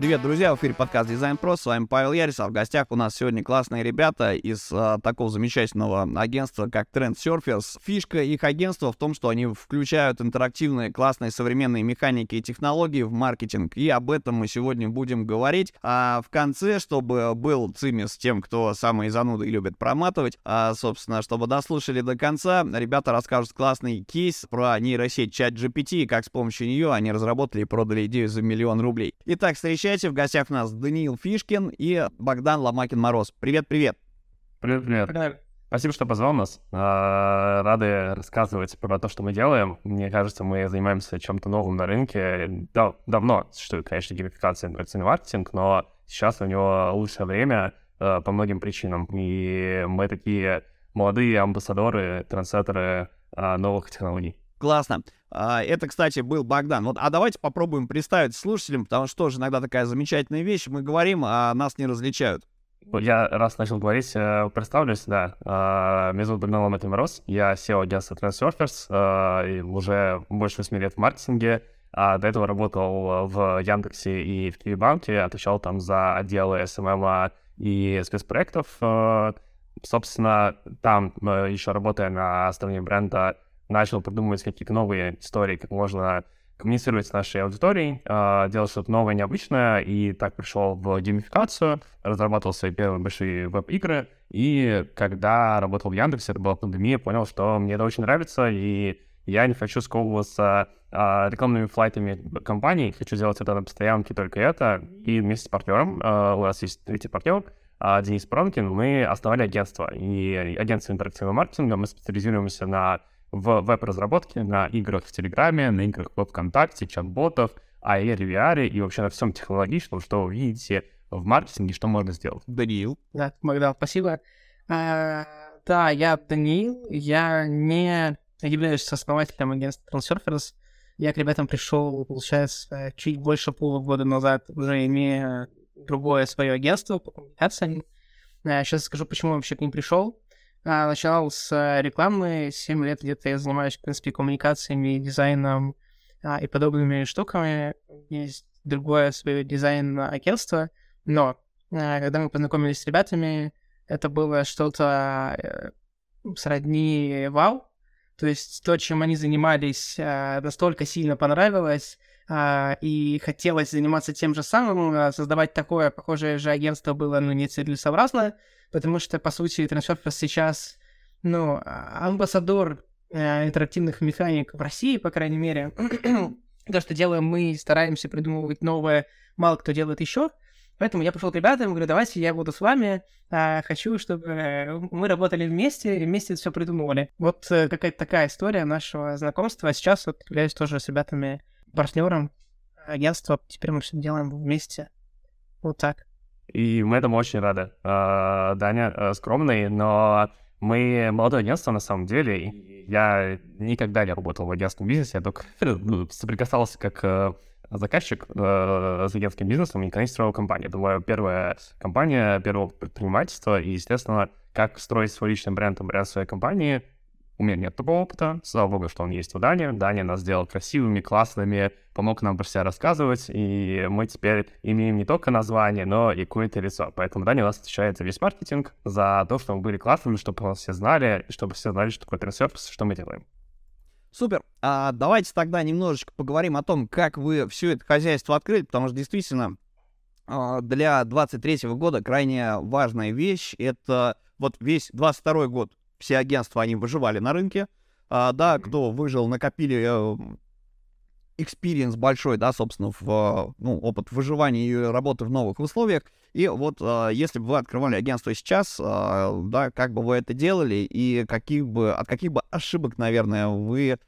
Привет, друзья, в эфире подкаст Дизайн Про, с вами Павел Ярисов. В гостях у нас сегодня классные ребята из а, такого замечательного агентства, как Trend Surfers. Фишка их агентства в том, что они включают интерактивные, классные современные механики и технологии в маркетинг, и об этом мы сегодня будем говорить. А в конце, чтобы был цимис тем, кто самые зануды и любит проматывать, а, собственно, чтобы дослушали до конца, ребята расскажут классный кейс про нейросеть ChatGPT и как с помощью нее они разработали и продали идею за миллион рублей. Итак, встречайте встречайте. В гостях у нас Даниил Фишкин и Богдан Ломакин-Мороз. Привет-привет. Привет-привет. Спасибо, что позвал нас. А, рады рассказывать про то, что мы делаем. Мне кажется, мы занимаемся чем-то новым на рынке. Да, давно существует, конечно, геймификация интерактивный маркетинг, но сейчас у него лучшее время а, по многим причинам. И мы такие молодые амбассадоры, трансляторы а, новых технологий. Классно. А, это, кстати, был Богдан. Вот, а давайте попробуем представить слушателям, потому что тоже иногда такая замечательная вещь. Мы говорим, а нас не различают. Я раз начал говорить, э, представлюсь, да. А, меня зовут Богдан Ломатин Мороз, я SEO агентства а, и уже больше 8 лет в маркетинге. А до этого работал в Яндексе и в Киевбанке, отвечал там за отделы SMM и спецпроектов. Собственно, там, э, еще работая на стороне бренда, начал придумывать какие-то новые истории, как можно коммуницировать с нашей аудиторией, э, делать что-то новое, необычное, и так пришел в геймификацию, разрабатывал свои первые большие веб-игры, и когда работал в Яндексе, это была пандемия, понял, что мне это очень нравится, и я не хочу сковываться э, рекламными флайтами компании, хочу делать это на постоянке, только это, и вместе с партнером, э, у нас есть третий партнер, Денис Пронкин, мы основали агентство, и агентство интерактивного маркетинга, мы специализируемся на в веб-разработке, на играх в Телеграме, на играх в ВКонтакте, чат-ботов, AR, VR и вообще на всем технологичном, что вы видите в маркетинге, что можно сделать. Даниил. Да, Богдан, спасибо. А, да, я Даниил, я не являюсь основателем агентства Transurfers. Я к ребятам пришел, получается, чуть больше полугода назад, уже имея другое свое агентство по коммуникациям. Сейчас скажу, почему я вообще к ним пришел. А, начинал с э, рекламы, 7 лет где-то я занимаюсь, в принципе, коммуникациями, дизайном а, и подобными штуками. Есть другое свое дизайн-агентство, но а, когда мы познакомились с ребятами, это было что-то э, сродни вау, то есть то, чем они занимались, а, настолько сильно понравилось, и хотелось заниматься тем же самым, а, создавать такое похожее же агентство было ну, нецелесообразно, потому что, по сути, Transferfest сейчас, ну, а, амбассадор э, интерактивных механик в России, по крайней мере. То, что делаем мы, стараемся придумывать новое, мало кто делает еще. Поэтому я пришел к ребятам, говорю, давайте я буду с вами, а, хочу, чтобы мы работали вместе и вместе все придумывали. Вот э, какая-то такая история нашего знакомства. А сейчас вот являюсь тоже с ребятами партнером агентства. Теперь мы все делаем вместе. Вот так. И мы этому очень рады. А, Даня э, скромный, но мы молодое агентство на самом деле. Я никогда не работал в агентском бизнесе, я только ну, соприкасался как э, заказчик э, с агентским бизнесом и никогда не строил компанию. Это была первая компания, первое предпринимательство, и, естественно, как строить свой личный бренд, бренд своей компании — у меня нет такого опыта, слава богу, что он есть у Дани. Дани нас сделал красивыми, классными, помог нам про себя рассказывать, и мы теперь имеем не только название, но и какое-то лицо. Поэтому Дани у нас отвечает за весь маркетинг, за то, что мы были классными, чтобы нас все знали, чтобы все знали, что такое трансерфис, что мы делаем. Супер. А давайте тогда немножечко поговорим о том, как вы все это хозяйство открыли, потому что действительно а, для 23 года крайне важная вещь — это вот весь 22 год все агентства, они выживали на рынке. А, да, кто выжил, накопили experience большой, да, собственно, в, ну, опыт выживания и работы в новых условиях. И вот а, если бы вы открывали агентство сейчас, да, как бы вы это делали и каких бы, от каких бы ошибок, наверное, вы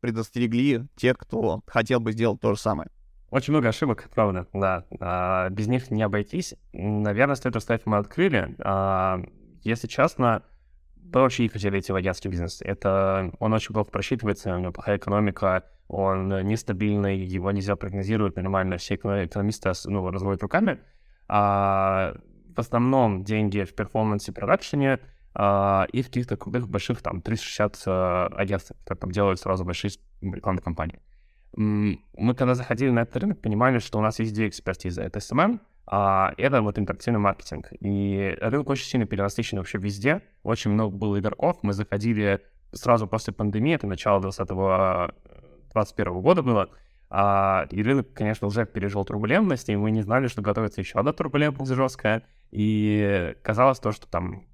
предостерегли тех, кто хотел бы сделать то же самое? Очень много ошибок, правда, да. А, без них не обойтись. Наверное, стоит оставить, мы открыли. А, если честно, не хотели идти в агентский бизнес. Это он очень плохо просчитывается, у него плохая экономика, он нестабильный, его нельзя прогнозировать нормально. Все экономисты ну, разводят руками. А в основном деньги в перформансе, продакшене а, и в каких-то крутых больших там 360 а, агентств, которые там делают сразу большие рекламные кампании. мы когда заходили на этот рынок, понимали, что у нас есть две экспертизы. Это SMM, а это вот интерактивный маркетинг. И рынок очень сильно перенасыщен вообще везде. Очень много было игроков. Мы заходили сразу после пандемии, это начало 2021 года было. А, и рынок, конечно, уже пережил турбулентность, и мы не знали, что готовится еще одна турбулентность жесткая. И казалось то, что там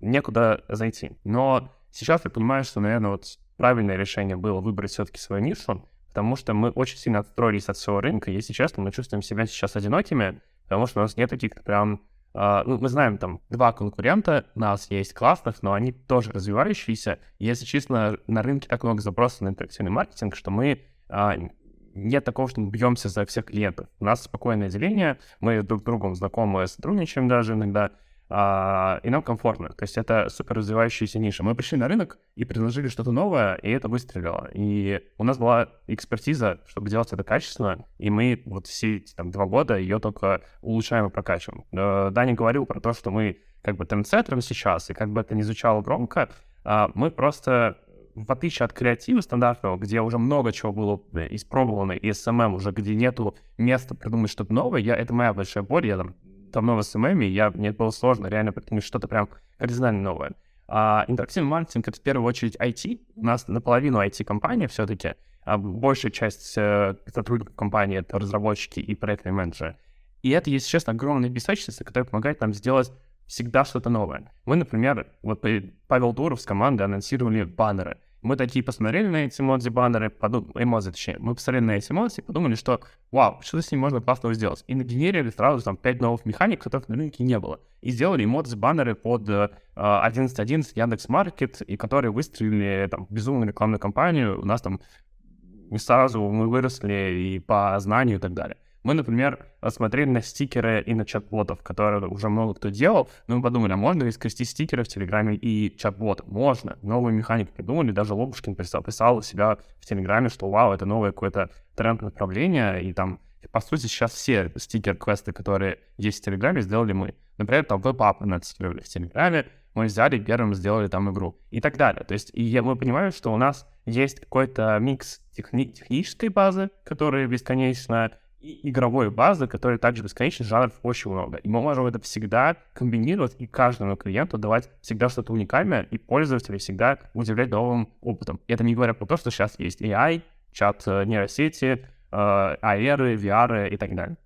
некуда зайти. Но сейчас я понимаю, что, наверное, вот правильное решение было выбрать все-таки свою нишу, потому что мы очень сильно отстроились от всего рынка. Если честно, мы чувствуем себя сейчас одинокими, потому что у нас нет таких прям... Uh, ну, мы знаем, там, два конкурента у нас есть классных, но они тоже развивающиеся. Если честно, на рынке так много запросов на интерактивный маркетинг, что мы uh, нет такого, что мы бьемся за всех клиентов. У нас спокойное деление, мы друг с другом знакомы, сотрудничаем даже иногда, а, и нам комфортно. То есть это супер развивающаяся ниша. Мы пришли на рынок и предложили что-то новое, и это выстрелило. И у нас была экспертиза, чтобы делать это качественно, и мы вот все эти там, два года ее только улучшаем и прокачиваем. Даня говорил про то, что мы как бы трендсеттером сейчас, и как бы это не звучало громко, а, мы просто в отличие от креатива стандартного, где уже много чего было испробовано, и SMM уже, где нету места придумать что-то новое, я, это моя большая боль, я там давно в и я, мне было сложно реально придумать что-то прям кардинально новое. А интерактивный маркетинг — это в первую очередь IT. У нас наполовину IT-компания все-таки, а большая часть э, сотрудников компании — это разработчики и проектные менеджеры. И это, если честно, огромная песочница, которая помогает нам сделать всегда что-то новое. Мы, например, вот Павел Дуров с командой анонсировали баннеры — мы такие посмотрели на эти эмодзи баннеры, подум... эмодзи, точнее, мы посмотрели на эти эмодзи и подумали, что вау, что с ним можно классного сделать. И нагенерили сразу там 5 новых механик, которых на рынке не было. И сделали эмодзи баннеры под uh, 11.11 Яндекс Маркет, и которые выстрелили там безумную рекламную кампанию. У нас там сразу мы выросли и по знанию и так далее. Мы, например, смотрели на стикеры и на чат-ботов, которые уже много кто делал, но мы подумали, а можно ли скрестить стикеры в Телеграме и чат-бот? Можно. Новую механику придумали, даже Лобушкин писал, писал у себя в Телеграме, что вау, это новое какое-то тренд направление, и там, по сути, сейчас все стикер-квесты, которые есть в Телеграме, сделали мы. Например, там web app анонсировали в Телеграме, мы взяли первым, сделали там игру и так далее. То есть и мы понимаем, что у нас есть какой-то микс техни- технической базы, которая бесконечно и игровой базы, которая также бесконечно, жанров очень много. И мы можем это всегда комбинировать и каждому клиенту давать всегда что-то уникальное, и пользователей всегда удивлять новым опытом. И это не говоря про то, что сейчас есть AI, чат э, нейросети, э, AR, VR и так далее.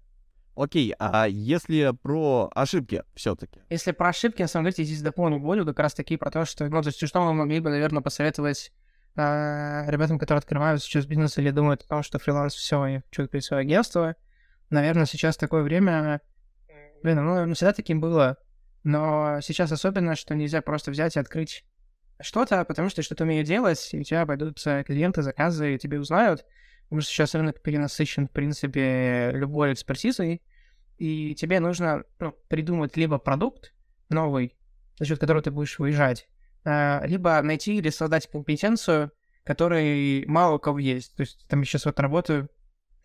Окей, а если про ошибки все-таки? Если про ошибки, на самом деле, здесь дополню болью как раз таки про то, что, ну, то есть, что мы могли бы, наверное, посоветовать э, ребятам, которые открывают сейчас бизнес или думают о что фриланс все, и хочу открыть свое агентство, наверное, сейчас такое время, блин, ну, наверное, всегда таким было, но сейчас особенно, что нельзя просто взять и открыть что-то, потому что что-то умею делать, и у тебя пойдут клиенты, заказы, и тебе узнают, потому что сейчас рынок перенасыщен, в принципе, любой экспертизой, и тебе нужно ну, придумать либо продукт новый, за счет которого ты будешь выезжать, а, либо найти или создать компетенцию, которой мало у кого есть. То есть там я сейчас вот работаю,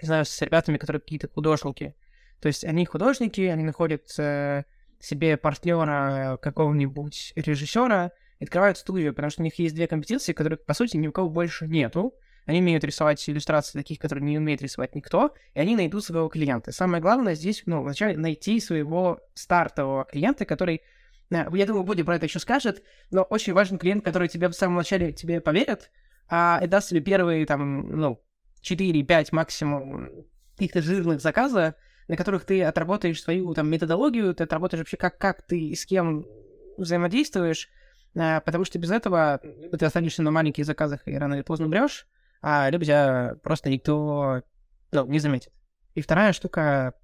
не знаю, с ребятами, которые какие-то художники. То есть они художники, они находят э, себе партнера какого-нибудь режиссера и открывают студию, потому что у них есть две компетенции, которых, по сути, ни у кого больше нету. Они умеют рисовать иллюстрации таких, которые не умеет рисовать никто, и они найдут своего клиента. Самое главное здесь, ну, вначале найти своего стартового клиента, который я думаю, Боди про это еще скажет, но очень важен клиент, который тебе в самом начале тебе поверит, а и даст тебе первые, там, ну, 4-5 максимум каких-то жирных заказа, на которых ты отработаешь свою там методологию, ты отработаешь вообще, как, как ты и с кем взаимодействуешь, а, потому что без этого либо ты останешься на маленьких заказах и рано или поздно умрешь, а либо тебя просто никто ну, не заметит. И вторая штука,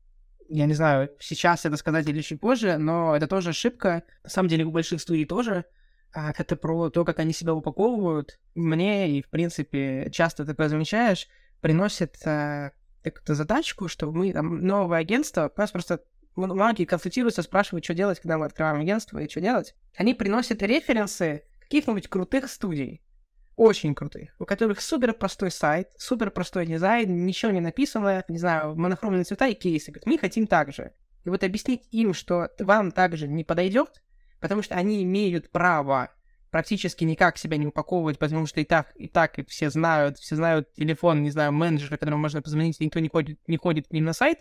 я не знаю, сейчас это сказать или чуть позже, но это тоже ошибка. На самом деле у больших студий тоже. А это про то, как они себя упаковывают. Мне, и в принципе, часто такое замечаешь, приносит э, такую задачку, что мы там новое агентство, у нас просто многие консультируются, спрашивают, что делать, когда мы открываем агентство и что делать. Они приносят референсы каких-нибудь крутых студий очень крутых, у которых супер простой сайт, супер простой дизайн, ничего не написано, не знаю, монохромные цвета и кейсы. Говорят, мы хотим так же. И вот объяснить им, что вам также не подойдет, потому что они имеют право практически никак себя не упаковывать, потому что и так, и так и все знают, все знают телефон, не знаю, менеджера, которому можно позвонить, никто не ходит, не ходит к ним на сайт,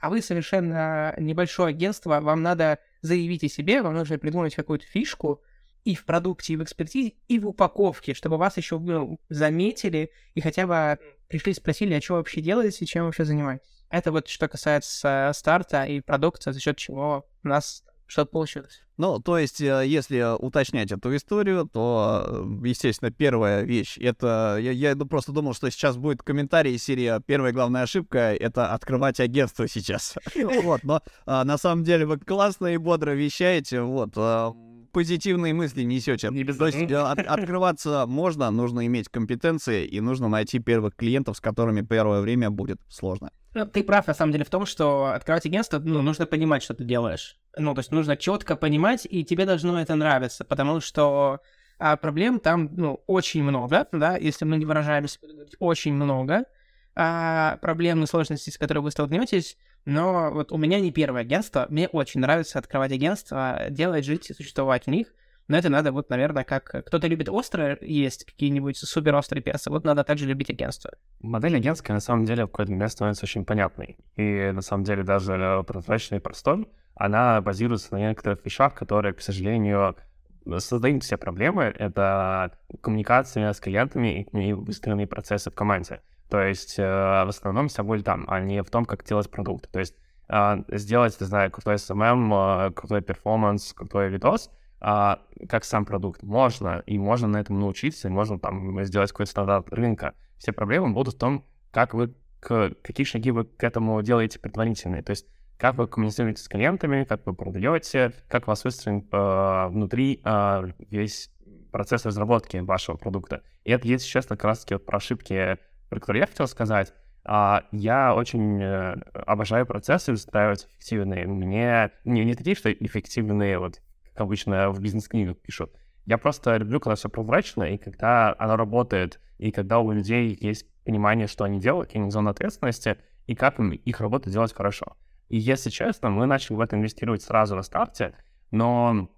а вы совершенно небольшое агентство, вам надо заявить о себе, вам нужно придумать какую-то фишку, и в продукте, и в экспертизе, и в упаковке, чтобы вас еще ну, заметили и хотя бы пришли спросили, а что вообще делаете, чем вообще занимаетесь. Это вот что касается старта и продукта, за счет чего у нас что-то получилось. Ну, то есть, э, если уточнять эту историю, то, э, естественно, первая вещь, это... Я, я просто думал, что сейчас будет комментарий серии «Первая главная ошибка — это открывать агентство сейчас». Вот, но а, на самом деле вы классно и бодро вещаете, вот а, позитивные мысли несете. Не без... То есть э, от, открываться можно, нужно иметь компетенции и нужно найти первых клиентов, с которыми первое время будет сложно. Ну, ты прав, на самом деле, в том, что открывать агентство, ну, нужно понимать, что ты делаешь. Ну, то есть нужно четко понимать, и тебе должно это нравиться, потому что а, проблем там, ну, очень много, да, если мы не выражаемся, очень много а, проблем и сложностей, с которыми вы столкнетесь, но вот у меня не первое агентство, мне очень нравится открывать агентство, делать, жить и существовать в них, но это надо вот, наверное, как кто-то любит острое есть какие-нибудь супер острые перцы, вот надо также любить агентство. Модель агентская на самом деле в какой-то момент становится очень понятной. И на самом деле даже прозрачной и простой, она базируется на некоторых вещах, которые, к сожалению, создают все проблемы. Это коммуникация с клиентами и выстроенные процессы в команде. То есть э, в основном вся боль там, а не в том, как делать продукт. То есть э, сделать, не знаю, крутой SMM, э, крутой перформанс, крутой видос, э, как сам продукт. Можно, и можно на этом научиться, и можно там сделать какой-то стандарт рынка. Все проблемы будут в том, как вы, к, какие шаги вы к этому делаете предварительные. То есть как вы коммуницируете с клиентами, как вы продаете, как у вас выстроен э, внутри э, весь процесс разработки вашего продукта. И это есть сейчас как раз-таки вот про ошибки про который я хотел сказать, а, я очень э, обожаю процессы выстраивать эффективные. Мне не, не такие, что эффективные, вот как обычно в бизнес-книгах пишут. Я просто люблю, когда все прозрачно, и когда оно работает, и когда у людей есть понимание, что они делают, какие зоны ответственности, и как им их работу делать хорошо. И если честно, мы начали в это инвестировать сразу на старте, но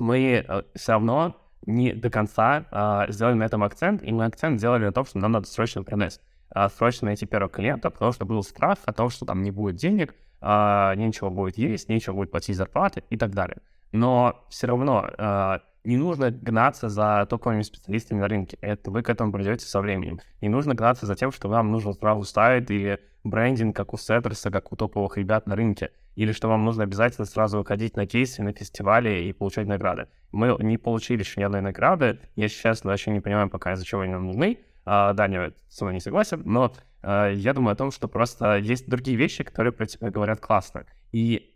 мы э, все равно не до конца а, сделали на этом акцент, и мы акцент сделали на том, что нам надо срочно продать, а, срочно найти первого клиента, потому что был страх о том, что там не будет денег, а, нечего будет есть, нечего будет платить зарплаты и так далее. Но все равно а, не нужно гнаться за топовыми специалистами на рынке. Это вы к этому придете со временем. Не нужно гнаться за тем, что вам нужно сразу ставить или брендинг, как у Сеттерса, как у топовых ребят на рынке или что вам нужно обязательно сразу выходить на кейсы, на фестивале и получать награды. Мы не получили еще ни одной награды. Я сейчас вообще не понимаю пока, из-за чего они нам нужны. А, Даня с вами не согласен, но а, я думаю о том, что просто есть другие вещи, которые про тебя говорят классно. И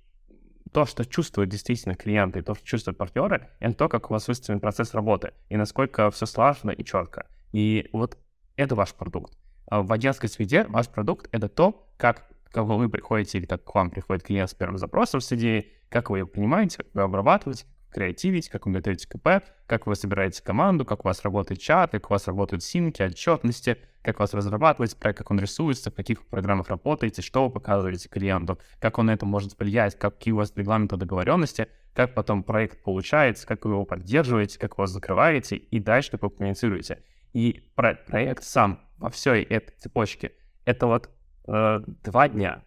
то, что чувствуют действительно клиенты, то, что чувствуют партнеры, это то, как у вас выстроен процесс работы, и насколько все слаженно и четко. И вот это ваш продукт. А в агентской среде ваш продукт — это то, как как вы приходите или как к вам приходит клиент с первым запросом с идеей, как вы ее принимаете, как вы обрабатываете, креативить, как вы готовите КП, как вы собираете команду, как у вас работает чат, как у вас работают синки, отчетности, как у вас разрабатывается проект, как он рисуется, в каких программах работаете, что вы показываете клиенту, как он на это может влиять, какие у вас регламенты договоренности, как потом проект получается, как вы его поддерживаете, как вы его закрываете, и дальше как вы коммуницируете. И про проект сам во всей этой цепочке — это вот э, два дня.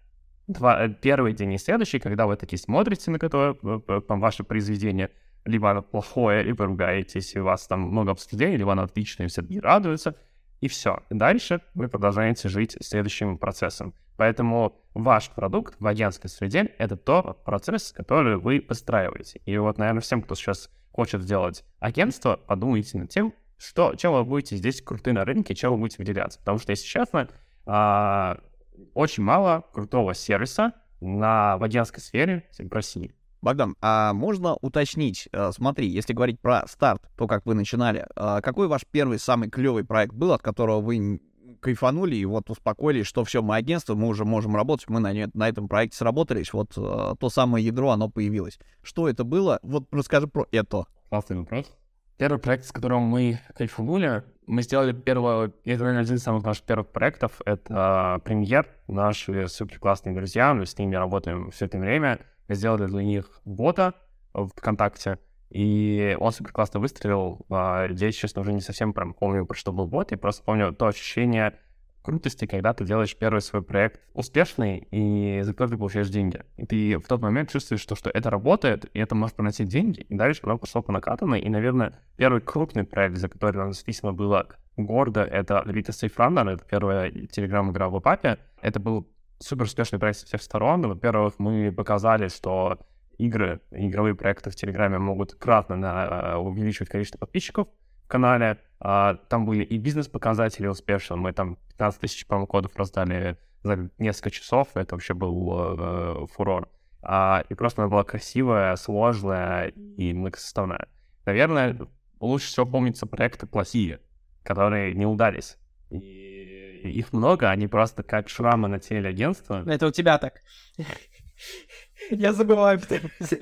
Два, э, первый день и следующий, когда вы такие смотрите на которое, э, там, ваше произведение, либо оно плохое, либо ругаетесь, и у вас там много обсуждений, либо оно отличное, и все не радуются, и все. Дальше вы продолжаете жить следующим процессом. Поэтому ваш продукт в агентской среде — это тот процесс, который вы постраиваете. И вот, наверное, всем, кто сейчас хочет сделать агентство, подумайте над тем, что, чем вы будете здесь круты на рынке, чем вы будете выделяться. Потому что, если честно, а, очень мало крутого сервиса на водянской сфере в России. Богдан, а можно уточнить, э, смотри, если говорить про старт, то, как вы начинали, э, какой ваш первый самый клевый проект был, от которого вы кайфанули и вот успокоились, что все, мы агентство, мы уже можем работать, мы на, на этом проекте сработались, вот э, то самое ядро, оно появилось. Что это было? Вот расскажи про это. Классный вопрос. Первый проект, с которым мы кайфанули, мы сделали первого, это, наверное, один из самых наших первых проектов, это uh, премьер, наши супер классные друзья, мы с ними работаем все это время, мы сделали для них бота в ВКонтакте, И он супер классно выстрелил. А, здесь, честно, уже не совсем прям помню, про что был бот. Я просто помню то ощущение крутости, когда ты делаешь первый свой проект успешный, и за который ты получаешь деньги. И ты в тот момент чувствуешь, что, что это работает, и это может приносить деньги, и дальше потом пошло по накатанной. И, наверное, первый крупный проект, за который нам действительно было гордо, это Vita Safe Runner, это первая телеграм-игра в папе. Это был супер успешный проект со всех сторон. Во-первых, мы показали, что игры, игровые проекты в Телеграме могут кратно на, э, увеличивать количество подписчиков в канале. А, там были и бизнес-показатели успешные. Мы там 15 тысяч промокодов раздали за несколько часов. Это вообще был э, фурор. А, и просто она была красивая, сложная и многосоставная. Наверное, лучше всего помнится проекты плохие, которые не удались. И их много, они просто как шрамы на теле агентства. Это у тебя так. Я забываю.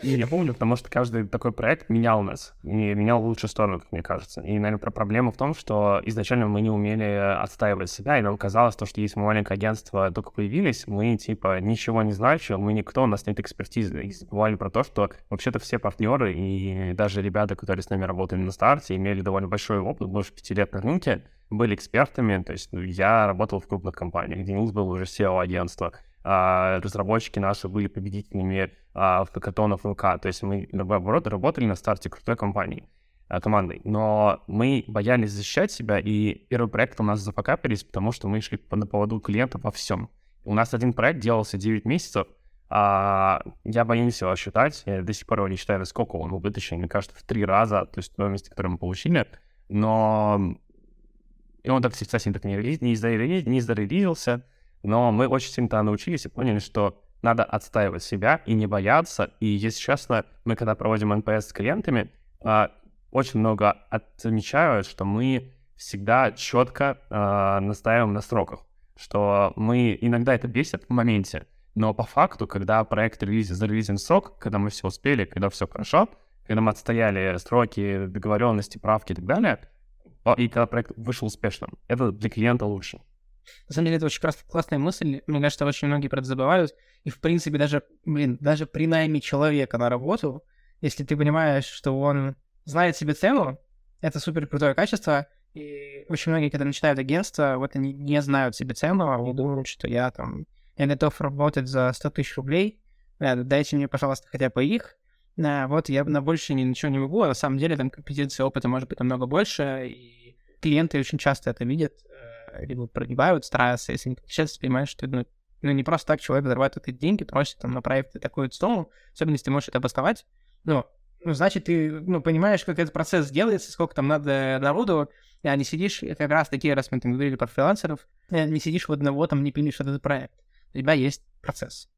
Я помню, потому что каждый такой проект менял нас. И менял в лучшую сторону, как мне кажется. И, наверное, проблема в том, что изначально мы не умели отстаивать себя, и нам казалось, то, что если мы маленькое агентство только появились, мы, типа, ничего не значим, мы никто, у нас нет экспертизы. И забывали про то, что вообще-то все партнеры и даже ребята, которые с нами работали на старте, имели довольно большой опыт, больше пяти лет на рынке, были экспертами. То есть ну, я работал в крупных компаниях, Денис был уже SEO-агентства разработчики наши были победителями а, в хакатонов ВК. То есть мы, наоборот, работали на старте крутой компании, а, командой. Но мы боялись защищать себя, и первый проект у нас зафакапились, потому что мы шли на поводу клиентов во всем. У нас один проект делался 9 месяцев, а я боюсь его считать, я до сих пор его не считаю, сколько он был вытащен, мне кажется, в три раза, то есть стоимости, которые мы получили, но и он так, кстати, так не, не, не зарелизился, но мы очень сильно научились и поняли, что надо отстаивать себя и не бояться. И, если честно, мы когда проводим NPS с клиентами, а, очень много отмечают, что мы всегда четко э, настаиваем на сроках. Что мы иногда это бесит в моменте, но по факту, когда проект релиз, зарелизен срок, когда мы все успели, когда все хорошо, когда мы отстояли сроки, договоренности, правки и так далее, и когда проект вышел успешным, это для клиента лучше. На самом деле, это очень классная мысль. Мне кажется, очень многие про это забывают. И, в принципе, даже, блин, даже при найме человека на работу, если ты понимаешь, что он знает себе цену, это супер крутое качество. И очень многие, когда начинают агентство, вот они не знают себе цену, они думают, что я там, я готов работать за 100 тысяч рублей, э, дайте мне, пожалуйста, хотя бы их, а, вот я на больше ничего не могу, а на самом деле там компетенции опыта может быть намного больше, и клиенты очень часто это видят, либо прогибают, стараются, если не получается, понимаешь, что ну, ну, не просто так человек зарабатывает эти деньги, просит там на проекты такую сумму, особенно если ты можешь это обосновать, ну, ну, значит, ты, ну, понимаешь, как этот процесс делается, сколько там надо народу, а не сидишь, как раз такие, раз мы там говорили про фрилансеров, э, не сидишь в одного, там, не пилишь этот проект. У тебя есть процесс.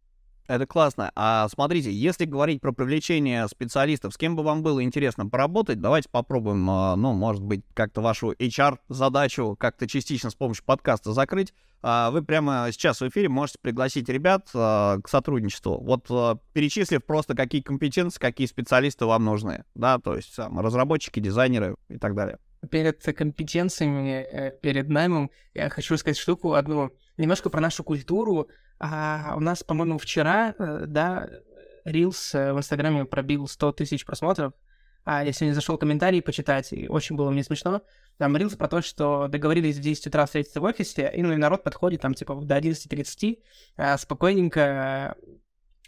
Это классно. А смотрите, если говорить про привлечение специалистов, с кем бы вам было интересно поработать, давайте попробуем, а, ну, может быть, как-то вашу HR-задачу как-то частично с помощью подкаста закрыть. А, вы прямо сейчас в эфире можете пригласить ребят а, к сотрудничеству. Вот перечислив просто, какие компетенции, какие специалисты вам нужны. Да, то есть разработчики, дизайнеры и так далее. Перед компетенциями, э, перед наймом я хочу сказать штуку одну. Немножко про нашу культуру, а у нас, по-моему, вчера, э, да, Reels э, в Инстаграме пробил 100 тысяч просмотров. А я сегодня зашел комментарии почитать, и очень было мне смешно. Там Reels про то, что договорились в 10 утра встретиться в офисе, и ну и народ подходит там типа до 11.30, а спокойненько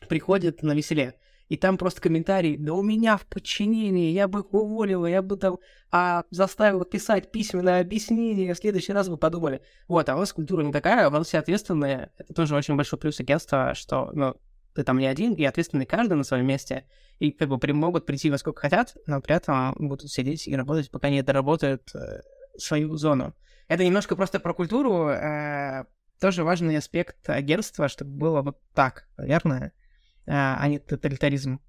приходит на веселе. И там просто комментарий, да у меня в подчинении, я бы их уволила, я бы там а, заставил писать письменное объяснение, в следующий раз бы подумали. Вот, а у вас культура не такая, у вас все ответственные. Это тоже очень большой плюс агентства, что, ну, ты там не один, и ответственный каждый на своем месте, и как бы при, могут прийти во сколько хотят, но при этом будут сидеть и работать, пока не доработают э, свою зону. Это немножко просто про культуру, э, тоже важный аспект агентства, чтобы было вот так, наверное а, а не тоталитаризм.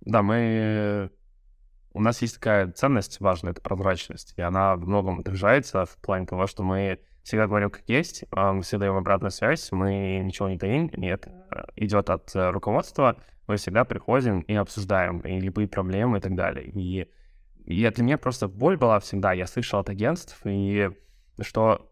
Да, мы... У нас есть такая ценность важная, это прозрачность, и она в многом отражается в плане того, что мы всегда говорим как есть, а мы всегда даем обратную связь, мы ничего не таим, нет, идет от э, руководства, мы всегда приходим и обсуждаем и любые проблемы и так далее. И, и для меня просто боль была всегда, я слышал от агентств, и что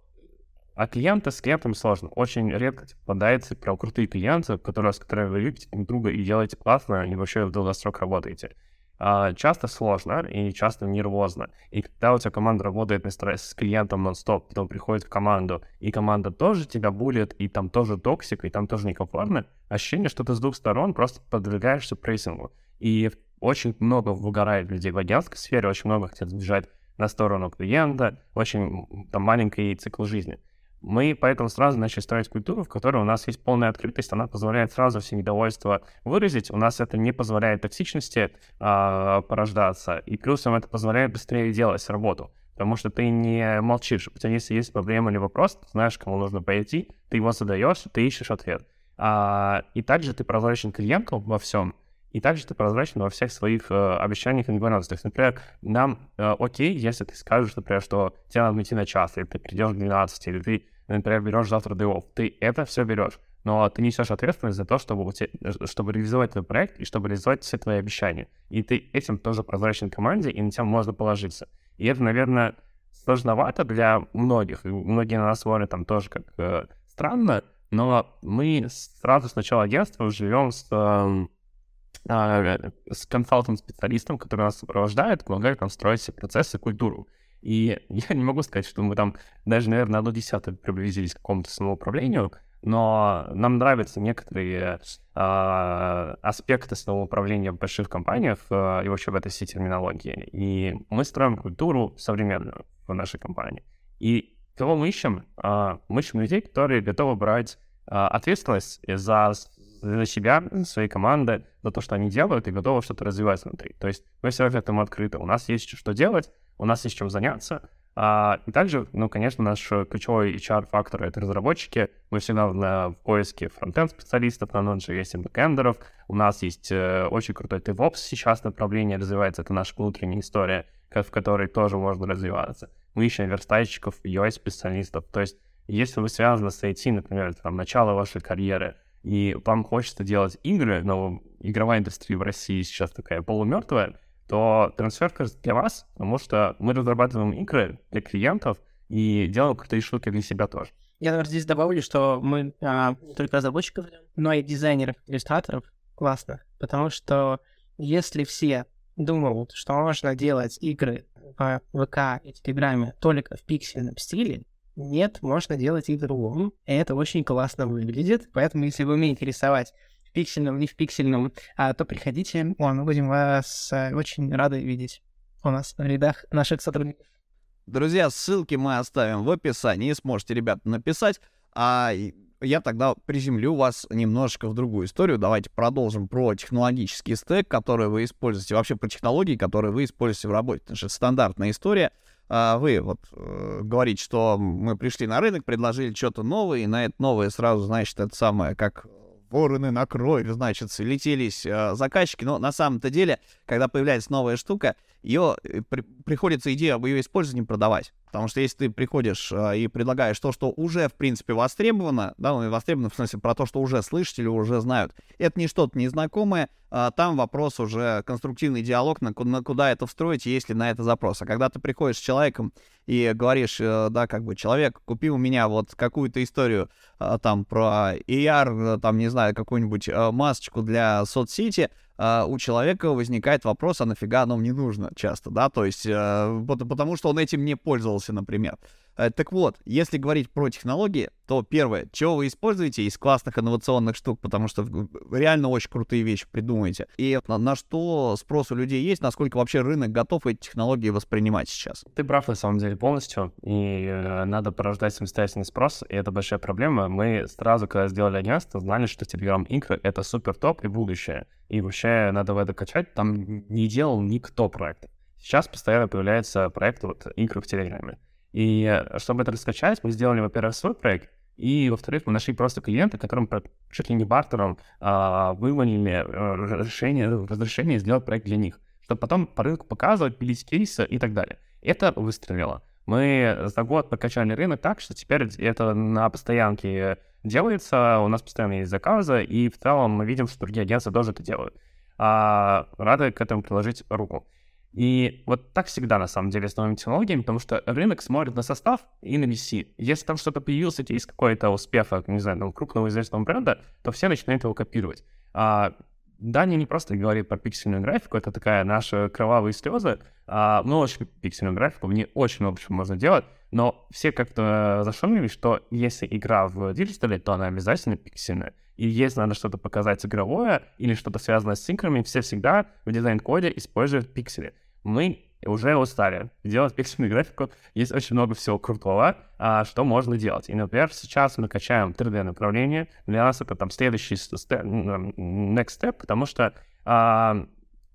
А клиенты с клиентами сложно. Очень редко попадается прям крутые клиенты, которые, с которыми вы любите друг друга и делаете классно, и вообще в долгосрок работаете. А, часто сложно и часто нервозно. И когда у тебя команда работает на с клиентом нон-стоп, потом приходит в команду, и команда тоже тебя буллит, и там тоже toxic, и там тоже некомфортно, ощущение, что ты с двух сторон просто подвергаешься прессингу. И очень много выгорает людей в агентской сфере, очень много хотят сбежать на сторону клиента, очень там маленький цикл жизни. Мы поэтому сразу начали строить культуру, в которой у нас есть полная открытость, она позволяет сразу все недовольства выразить, у нас это не позволяет токсичности а, порождаться, и плюсом это позволяет быстрее делать работу, потому что ты не молчишь, у тебя если есть проблема или вопрос, ты знаешь, кому нужно пойти, ты его задаешь, ты ищешь ответ. А, и также ты прозрачен клиенту во всем, и также ты прозрачен во всех своих э, обещаниях и договоренностях. Например, нам э, окей, если ты скажешь, например, что тебе надо идти на час, или ты придешь к 12, или ты, например, берешь завтра day ты это все берешь, но ты несешь ответственность за то, чтобы, э, чтобы реализовать твой проект и чтобы реализовать все твои обещания. И ты этим тоже прозрачен команде, и на тебя можно положиться. И это, наверное, сложновато для многих. И многие на нас смотрят там тоже как э, странно, но мы сразу с начала агентства живем с... Э, а, с консалтинг-специалистом, который нас сопровождает, помогает нам строить все процессы, культуру. И я не могу сказать, что мы там даже, наверное, одно десятое приблизились к какому-то самоуправлению, но нам нравятся некоторые э, аспекты самоуправления в больших компаниях э, и вообще в этой всей терминологии. И мы строим культуру современную в нашей компании. И кого мы ищем? Э, мы ищем людей, которые готовы брать э, ответственность за за себя, своей команды, за то, что они делают, и готовы что-то развивать внутри. То есть мы все к этому открыты. У нас есть что делать, у нас есть чем заняться. А, и также, ну, конечно, наш ключевой HR-фактор — это разработчики. Мы всегда в, в поиске фронтенд специалистов, на нон есть и бэкэндеров. У нас есть э, очень крутой DevOps сейчас направление развивается. Это наша внутренняя история, в которой тоже можно развиваться. Мы ищем верстальщиков, UI-специалистов. То есть если вы связаны с IT, например, там, начало вашей карьеры — и вам хочется делать игры, но игровая индустрия в России сейчас такая полумертвая, то трансфер для вас, потому что мы разрабатываем игры для клиентов и делаем крутые штуки для себя тоже. Я, наверное, здесь добавлю, что мы а, только разработчиков, но и дизайнеров, иллюстраторов. Классно. Потому что если все думают, что можно делать игры в ВК и Телеграме только в пиксельном стиле, нет, можно делать и другом. И это очень классно выглядит. Поэтому, если вы умеете рисовать в пиксельном, не в пиксельном, а, то приходите. Мы будем вас а, очень рады видеть у нас в рядах наших сотрудников. Друзья, ссылки мы оставим в описании. Сможете, ребята, написать. А я тогда приземлю вас немножко в другую историю. Давайте продолжим про технологический стек, который вы используете, вообще про технологии, которые вы используете в работе. Это же стандартная история а вы вот э, говорите, что мы пришли на рынок, предложили что-то новое, и на это новое сразу, значит, это самое, как вороны на кровь, значит, слетелись э, заказчики. Но на самом-то деле, когда появляется новая штука, ее э, при, приходится идею об ее использовании продавать. Потому что если ты приходишь э, и предлагаешь то, что уже, в принципе, востребовано, да, ну, востребовано в смысле про то, что уже слышали, уже знают, это не что-то незнакомое, э, там вопрос уже конструктивный диалог, на, на куда это встроить, есть ли на это запрос. А когда ты приходишь с человеком и говоришь, э, да, как бы, человек, купи у меня вот какую-то историю э, там про э, там, не знаю, какую-нибудь э, масочку для соцсети, у человека возникает вопрос, а нафига оно мне нужно часто, да, то есть э, потому что он этим не пользовался, например. Э, так вот, если говорить про технологии, то первое, чего вы используете из классных инновационных штук, потому что реально очень крутые вещи придумаете. И на, на что спрос у людей есть, насколько вообще рынок готов эти технологии воспринимать сейчас. Ты прав, на самом деле, полностью. И э, надо порождать самостоятельный спрос, и это большая проблема. Мы сразу, когда сделали агентство, знали, что Telegram-игры — это супер топ и будущее. И вообще надо в это качать. Там не делал никто проект. Сейчас постоянно появляются проекты вот игры в Телеграме. И э, чтобы это раскачать, мы сделали, во-первых, свой проект, и, во-вторых, мы нашли просто клиента, которым чуть ли не бартером а, выманили э, разрешение, разрешение сделать проект для них, чтобы потом по рынку показывать, пилить кейсы и так далее. Это выстрелило. Мы за год прокачали рынок так, что теперь это на постоянке делается, у нас постоянно есть заказы, и в целом мы видим, что другие агентства тоже это делают. А, рады к этому приложить руку. И вот так всегда, на самом деле, с новыми технологиями, потому что рынок смотрит на состав и на VC. Если там что-то появилось, есть какой-то успех, не знаю, там, крупного известного бренда, то все начинают его копировать. А Даня не просто говорит про пиксельную графику, это такая наша кровавые слезы. А, мы очень пиксельную графику, в ней очень много чего можно делать, но все как-то зашумели, что если игра в диджитале, то она обязательно пиксельная. И если надо что-то показать игровое или что-то связанное с синкрами, все всегда в дизайн-коде используют пиксели мы уже устали делать пиксельную графику. Есть очень много всего крутого, а, что можно делать. И, например, сейчас мы качаем 3D направление. Для нас это там следующий step, next step, потому что а,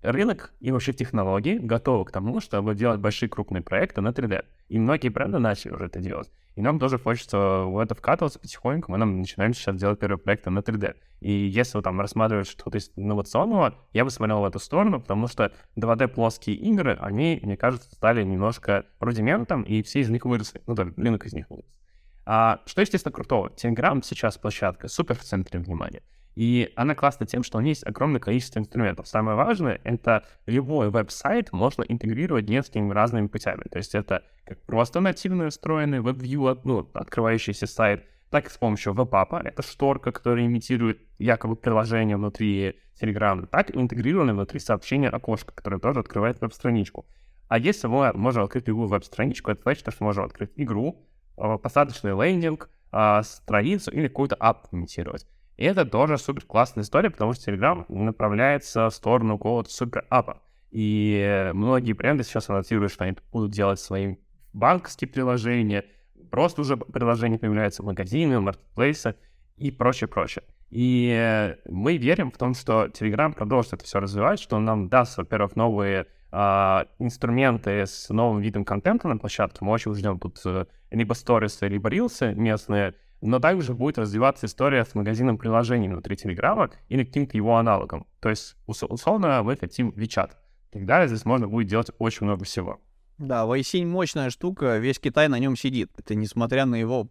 рынок и вообще технологии готовы к тому, чтобы делать большие крупные проекты на 3D. И многие бренды начали уже это делать. И нам тоже хочется в это вкатываться потихоньку. Мы нам начинаем сейчас делать первые проекты на 3D. И если там рассматриваете что-то инновационного, я бы смотрел в эту сторону, потому что 2D плоские игры, они, мне кажется, стали немножко рудиментом, и все из них выросли. Ну, да, рынок из них вырос. А, что, естественно, крутого? Telegram сейчас площадка супер в центре внимания. И она классна тем, что у нее есть огромное количество инструментов. Самое важное — это любой веб-сайт можно интегрировать несколькими разными путями. То есть это как просто нативно встроенный WebView, ну, открывающийся сайт, так и с помощью веб-апа, это шторка, которая имитирует якобы приложение внутри Telegram, так и интегрированное внутри сообщения окошко, которое тоже открывает веб-страничку. А если мы можем открыть любую веб-страничку, это значит, что мы можем открыть игру, э, посадочный лендинг, э, страницу или какой-то ап имитировать. И это тоже супер классная история, потому что Telegram направляется в сторону какого-то супер апа. И многие бренды сейчас анонсируют, что они будут делать свои банковские приложения, просто уже приложения появляются в магазины, маркетплейсы и прочее, прочее. И мы верим в том, что Telegram продолжит это все развивать, что он нам даст, во-первых, новые Uh, инструменты с новым видом контента на площадке. Мы очень ждем тут uh, либо сторисы, либо рилсы местные, но также будет развиваться история с магазином приложений внутри Телеграма или каким-то его аналогом. То есть, условно, мы хотим WeChat. Тогда здесь можно будет делать очень много всего. Да, Вайсинь мощная штука, весь Китай на нем сидит. Это несмотря на его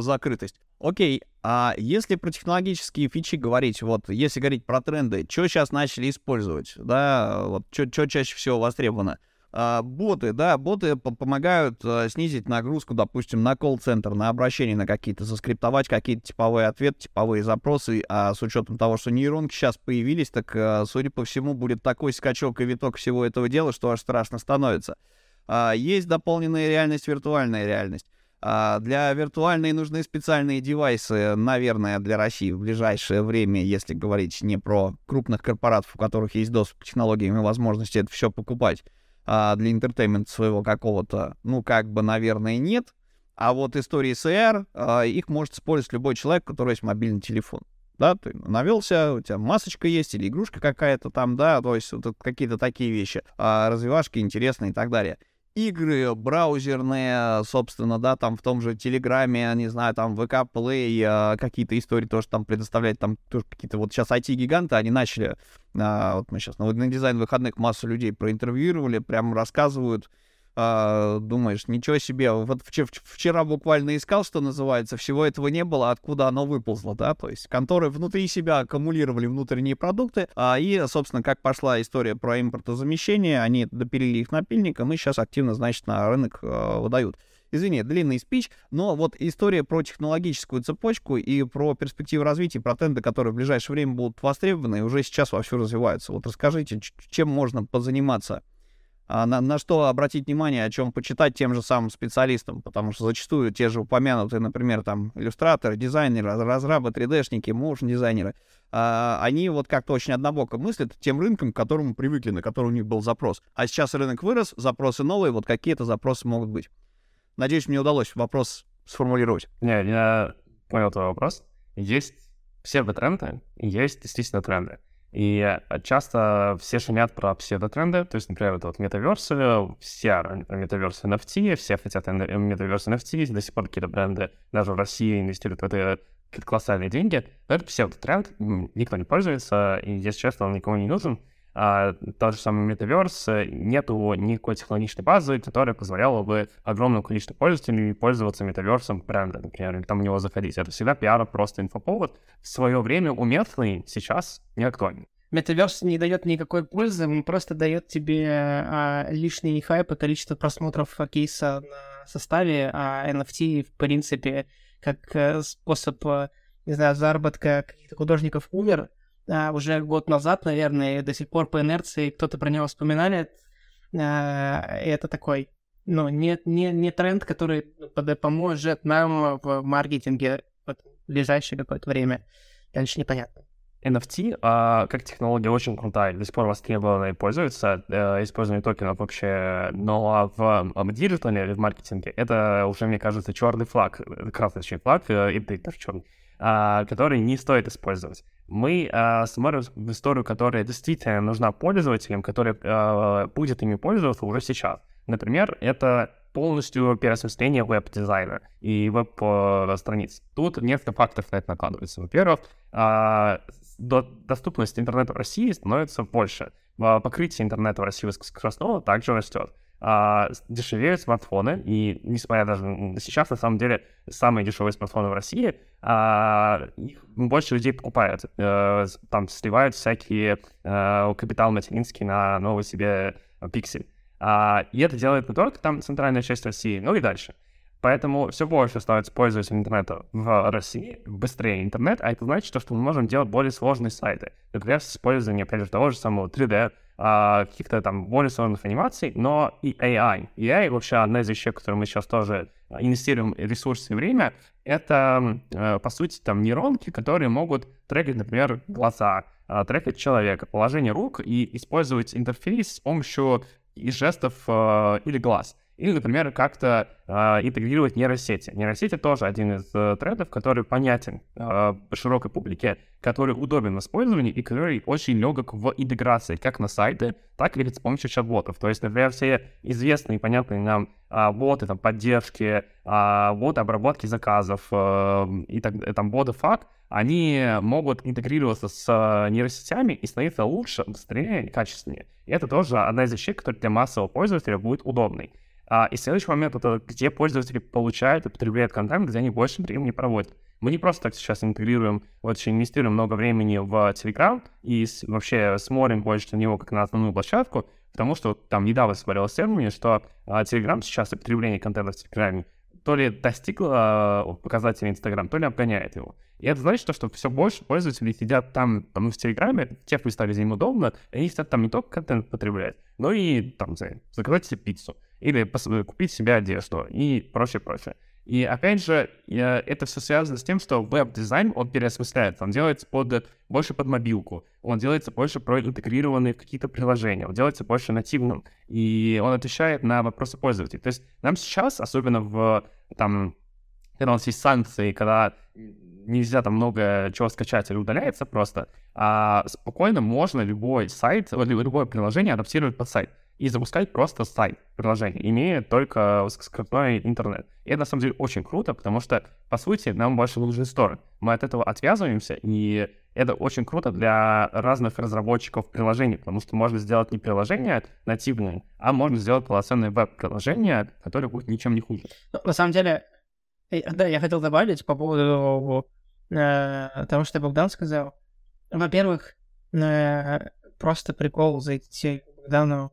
закрытость. Окей, а если про технологические фичи говорить, вот если говорить про тренды, что сейчас начали использовать, да, вот что чаще всего востребовано? А, боты, да, боты помогают а, снизить нагрузку, допустим, на колл-центр, на обращение на какие-то, заскриптовать какие-то типовые ответы, типовые запросы, а с учетом того, что нейронки сейчас появились, так, а, судя по всему, будет такой скачок и виток всего этого дела, что аж страшно становится. Есть дополненная реальность, виртуальная реальность. Для виртуальной нужны специальные девайсы, наверное, для России в ближайшее время, если говорить не про крупных корпоратов, у которых есть доступ к технологиям и возможности это все покупать а, для entertainment а своего какого-то, ну, как бы, наверное, нет. А вот истории AR, а, их может использовать любой человек, у которого есть мобильный телефон. Да, ты навелся, у тебя масочка есть или игрушка какая-то там, да, то есть вот какие-то такие вещи, а, развивашки интересные и так далее игры браузерные, собственно, да, там в том же Телеграме, не знаю, там VK Play, э, какие-то истории тоже там предоставлять, там тоже какие-то, вот сейчас IT-гиганты, они начали, э, вот мы сейчас на, на дизайн выходных массу людей проинтервьюировали, прям рассказывают, а, думаешь, ничего себе, вот вчера, вчера буквально искал, что называется, всего этого не было, откуда оно выползло, да, то есть конторы внутри себя аккумулировали внутренние продукты, а, и, собственно, как пошла история про импортозамещение, они допилили их напильником и сейчас активно, значит, на рынок а, выдают. Извини, длинный спич, но вот история про технологическую цепочку и про перспективы развития, про тренды, которые в ближайшее время будут востребованы, уже сейчас вовсю развиваются. Вот расскажите, чем можно позаниматься на, на что обратить внимание, о чем почитать тем же самым специалистам, потому что зачастую те же упомянутые, например, там, иллюстраторы, дизайнеры, разрабы, 3D-шники, моушн-дизайнеры, а, они вот как-то очень однобоко мыслят тем рынком, к которому привыкли, на который у них был запрос. А сейчас рынок вырос, запросы новые, вот какие-то запросы могут быть. Надеюсь, мне удалось вопрос сформулировать. Не, я понял твой вопрос. Есть псевдотренды, есть действительно тренды. И часто все шумят про псевдотренды, то есть, например, это вот метаверсы, все метаверсы NFT, все хотят метаверсы NFT, до сих пор какие-то бренды даже в России инвестируют в это колоссальные деньги, но это псевдотренд, никто не пользуется, и, если честно, он никому не нужен, а, тот же самый э, нету никакой технологичной базы, которая позволяла бы огромному количеству пользователей пользоваться метаверсом бренда, например, или там в него заходить. Это всегда пиар, просто инфоповод. В свое время уместный, сейчас не актуальный. Метаверс не дает никакой пользы, он просто дает тебе а, лишний хайп и количество просмотров кейса на составе, а NFT, в принципе, как а, способ, а, не знаю, заработка каких-то художников умер а, уже год назад, наверное, и до сих пор по инерции кто-то про него вспоминает. А, и это такой, ну, не, не, не тренд, который поможет нам в маркетинге в ближайшее какое-то время. Дальше непонятно. NFT а, как технология очень крутая, до сих пор востребована и пользуется, э, использование токенов вообще, но в, в digital е или в маркетинге это уже, мне кажется, черный флаг, э, красный флаг, э, и даже черный, а, который не стоит использовать. Мы а, смотрим в историю, которая действительно нужна пользователям, которая а, будет ими пользоваться уже сейчас. Например, это полностью переосмысление веб-дизайна и веб-страниц. Тут несколько фактов на это накладывается. Во-первых, доступность интернета в России становится больше. Покрытие интернета в России высокоскоростного также растет. А, дешевеют смартфоны, и несмотря даже сейчас, на самом деле, самые дешевые смартфоны в России, а, их больше людей покупают. А, там сливают всякие а, капитал материнский на новый себе пиксель. А, и это делает не только там центральная часть России, но и дальше. Поэтому все больше становится пользователей интернета в России, быстрее интернет, а это значит, что мы можем делать более сложные сайты. Например, с использованием, опять же, того же самого 3D, а, каких-то там более сложных анимаций, но и AI. AI вообще одна из вещей, в которые мы сейчас тоже инвестируем ресурсы и время, это, э, по сути, там нейронки, которые могут трекать, например, глаза, а, трекать человека, положение рук и использовать интерфейс с помощью и жестов или глаз. Или, например, как-то э, интегрировать нейросети. Нейросети тоже один из э, трендов, который понятен э, широкой публике, который удобен в использовании и который очень легок в интеграции как на сайты, так и с помощью чат-ботов. То есть, например, все известные и понятные нам э, боты там, поддержки, э, боты обработки заказов э, и так, э, там боты фак, они могут интегрироваться с нейросетями и становиться лучше, быстрее и качественнее. И это тоже одна из вещей, которая для массового пользователя будет удобной. А, и следующий момент — это где пользователи получают и потребляют контент, где они больше времени проводят. Мы не просто так сейчас интегрируем, еще инвестируем много времени в Telegram и вообще смотрим больше на него как на основную площадку, потому что там недавно смотрел исследование, что а, Telegram сейчас и потребление контента в Telegram то ли достигло а, показателей Instagram, то ли обгоняет его. И это значит, что, что все больше пользователей сидят там, там в Телеграме, тех стали им удобно, и они хотят там не только контент потреблять, но и там, заказать себе пиццу или купить себе одежду и прочее, прочее. И опять же, это все связано с тем, что веб-дизайн, он переосмысляется, он делается под, больше под мобилку, он делается больше проинтегрированный в какие-то приложения, он делается больше нативным, и он отвечает на вопросы пользователей. То есть нам сейчас, особенно в, там, когда у нас есть санкции, когда нельзя там много чего скачать или удаляется просто, а спокойно можно любой сайт, любое приложение адаптировать под сайт и запускать просто сайт приложения, имея только высокоскоростной интернет. И это на самом деле очень круто, потому что, по сути, нам больше нужен стор. Мы от этого отвязываемся, и это очень круто для разных разработчиков приложений, потому что можно сделать не приложение нативное, а можно сделать полноценное веб-приложение, которое будет ничем не хуже. Ну, на самом деле, да, я хотел добавить по поводу э, того, что Богдан сказал. Во-первых, э, просто прикол зайти к Богдану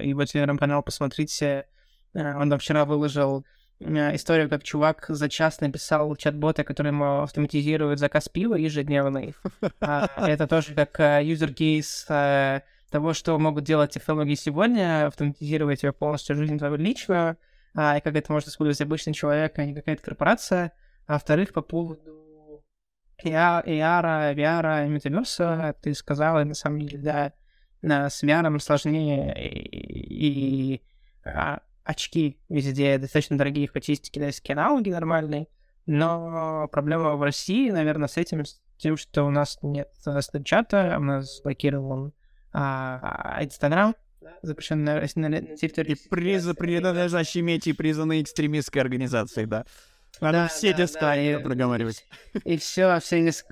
его телеграм-канал, посмотрите. Э, он там вчера выложил э, историю, как чувак за час написал чат-бота, который ему автоматизирует заказ пива ежедневный. А, это тоже как юзер-кейс э, того, что могут делать технологии сегодня, автоматизировать ее полностью жизнь твою личную, а, и как это может использовать обычный человек, а не какая-то корпорация. А во-вторых, по поводу AR, VR, метаверса, ты сказала, на самом деле, да, с VR сложнее, и, и а, очки везде достаточно дорогие, хоть есть китайские аналоги нормальные, но проблема в России, наверное, с этим, с тем, что у нас нет Snapchat, у нас блокирован а, Instagram, запрещен на, на, на территории... Приз, принадлежащий и признанной экстремистской организацией, да. Надо да, все да, да, проговаривать. И все, все есть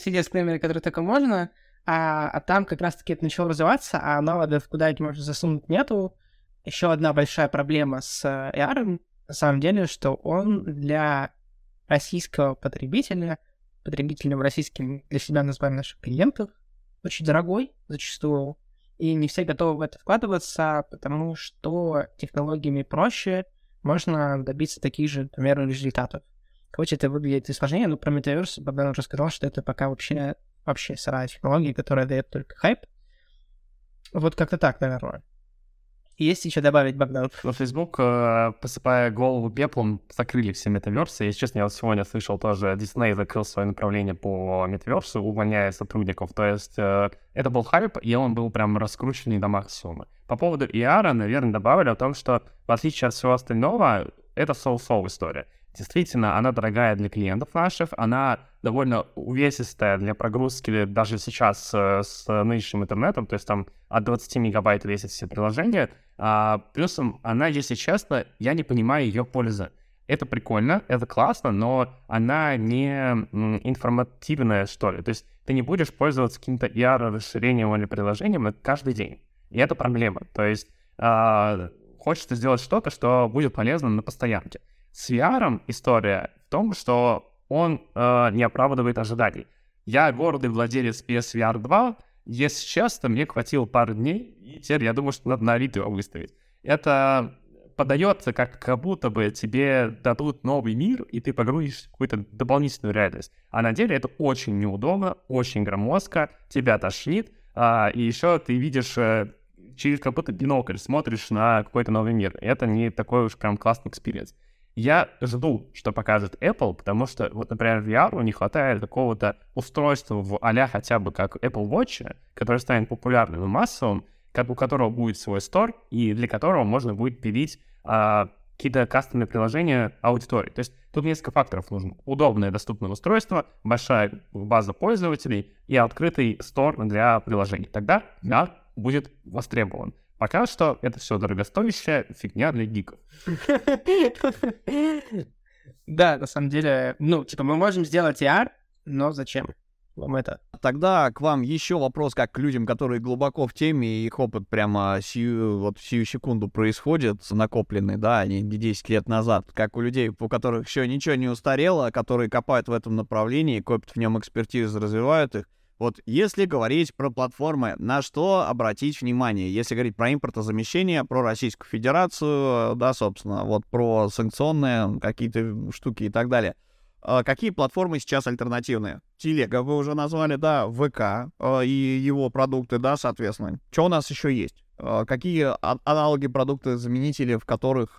все дисклеймеры, которые только можно, а, а там как раз-таки это начало развиваться, а аналогов, куда это можно засунуть, нету. Еще одна большая проблема с AR, на самом деле, что он для российского потребителя, в российским, для себя называем наших клиентов, очень дорогой зачастую, и не все готовы в это вкладываться, потому что технологиями проще можно добиться таких же, например, результатов. Хоть это выглядит и сложнее, но про Metaverse Богдан уже сказал, что это пока вообще, вообще сырая технология, которая дает только хайп. Вот как-то так, наверное. Есть еще добавить, Богдан? Ну, Facebook, э, посыпая голову пеплом, закрыли все метаверсы. Если честно, я сегодня слышал тоже, Disney закрыл свое направление по метаверсу, увольняя сотрудников. То есть э, это был хайп, и он был прям раскрученный до максимума. По поводу ER, наверное, добавили о том, что в отличие от всего остального, это соу-соу история. Действительно, она дорогая для клиентов наших, она довольно увесистая для прогрузки даже сейчас э, с нынешним интернетом, то есть там от 20 мегабайт весит все приложения. А, плюсом она, если честно, я не понимаю ее пользы. Это прикольно, это классно, но она не информативная, что ли. То есть ты не будешь пользоваться каким-то ER-расширением или приложением каждый день. И это проблема. То есть а, хочется сделать что-то, что будет полезно на постоянке. С VR история в том, что он э, не оправдывает ожиданий. Я гордый владелец PSVR 2, если честно, мне хватило пару дней, и теперь я думаю, что надо на Авито его выставить. Это подается как, как будто бы тебе дадут новый мир, и ты погрузишься в какую-то дополнительную реальность. А на деле это очень неудобно, очень громоздко, тебя тошнит, а, и еще ты видишь э, через как будто бинокль смотришь на какой-то новый мир. Это не такой уж прям классный experience. Я жду, что покажет Apple, потому что, вот, например, VR не хватает какого-то устройства в а хотя бы как Apple Watch, который станет популярным и массовым, как у которого будет свой store, и для которого можно будет пилить а, какие-то кастомные приложения аудитории. То есть тут несколько факторов нужно. Удобное доступное устройство, большая база пользователей и открытый store для приложений. Тогда VR будет востребован. Пока что это все дорогостоящая фигня для гиков. Да, на самом деле, ну, типа, мы можем сделать AR, но зачем вам это? Тогда к вам еще вопрос, как к людям, которые глубоко в теме, и их опыт прямо сию, вот сию секунду происходит, накопленный, да, а не 10 лет назад, как у людей, у которых еще ничего не устарело, которые копают в этом направлении, копят в нем экспертизу, развивают их. Вот если говорить про платформы, на что обратить внимание? Если говорить про импортозамещение, про Российскую Федерацию, да, собственно, вот про санкционные какие-то штуки и так далее. А какие платформы сейчас альтернативные? Телега вы уже назвали, да, ВК а, и его продукты, да, соответственно. Что у нас еще есть? А, какие аналоги продукты, заменители, в которых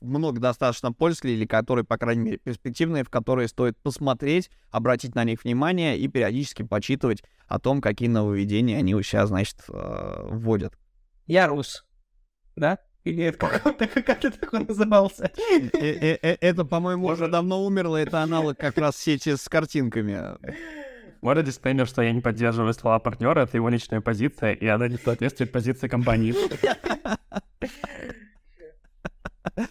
много достаточно пользователей, или которые, по крайней мере, перспективные, в которые стоит посмотреть, обратить на них внимание и периодически почитывать о том, какие нововведения они у себя, значит, э, вводят. Я рус. Да? Или это как это такой назывался? Э, э, это, по-моему, уже давно умерло. Это аналог как раз сети с картинками. Можно дисклеймер, что я не поддерживаю слова партнера, это его личная позиция, и она не соответствует позиции компании.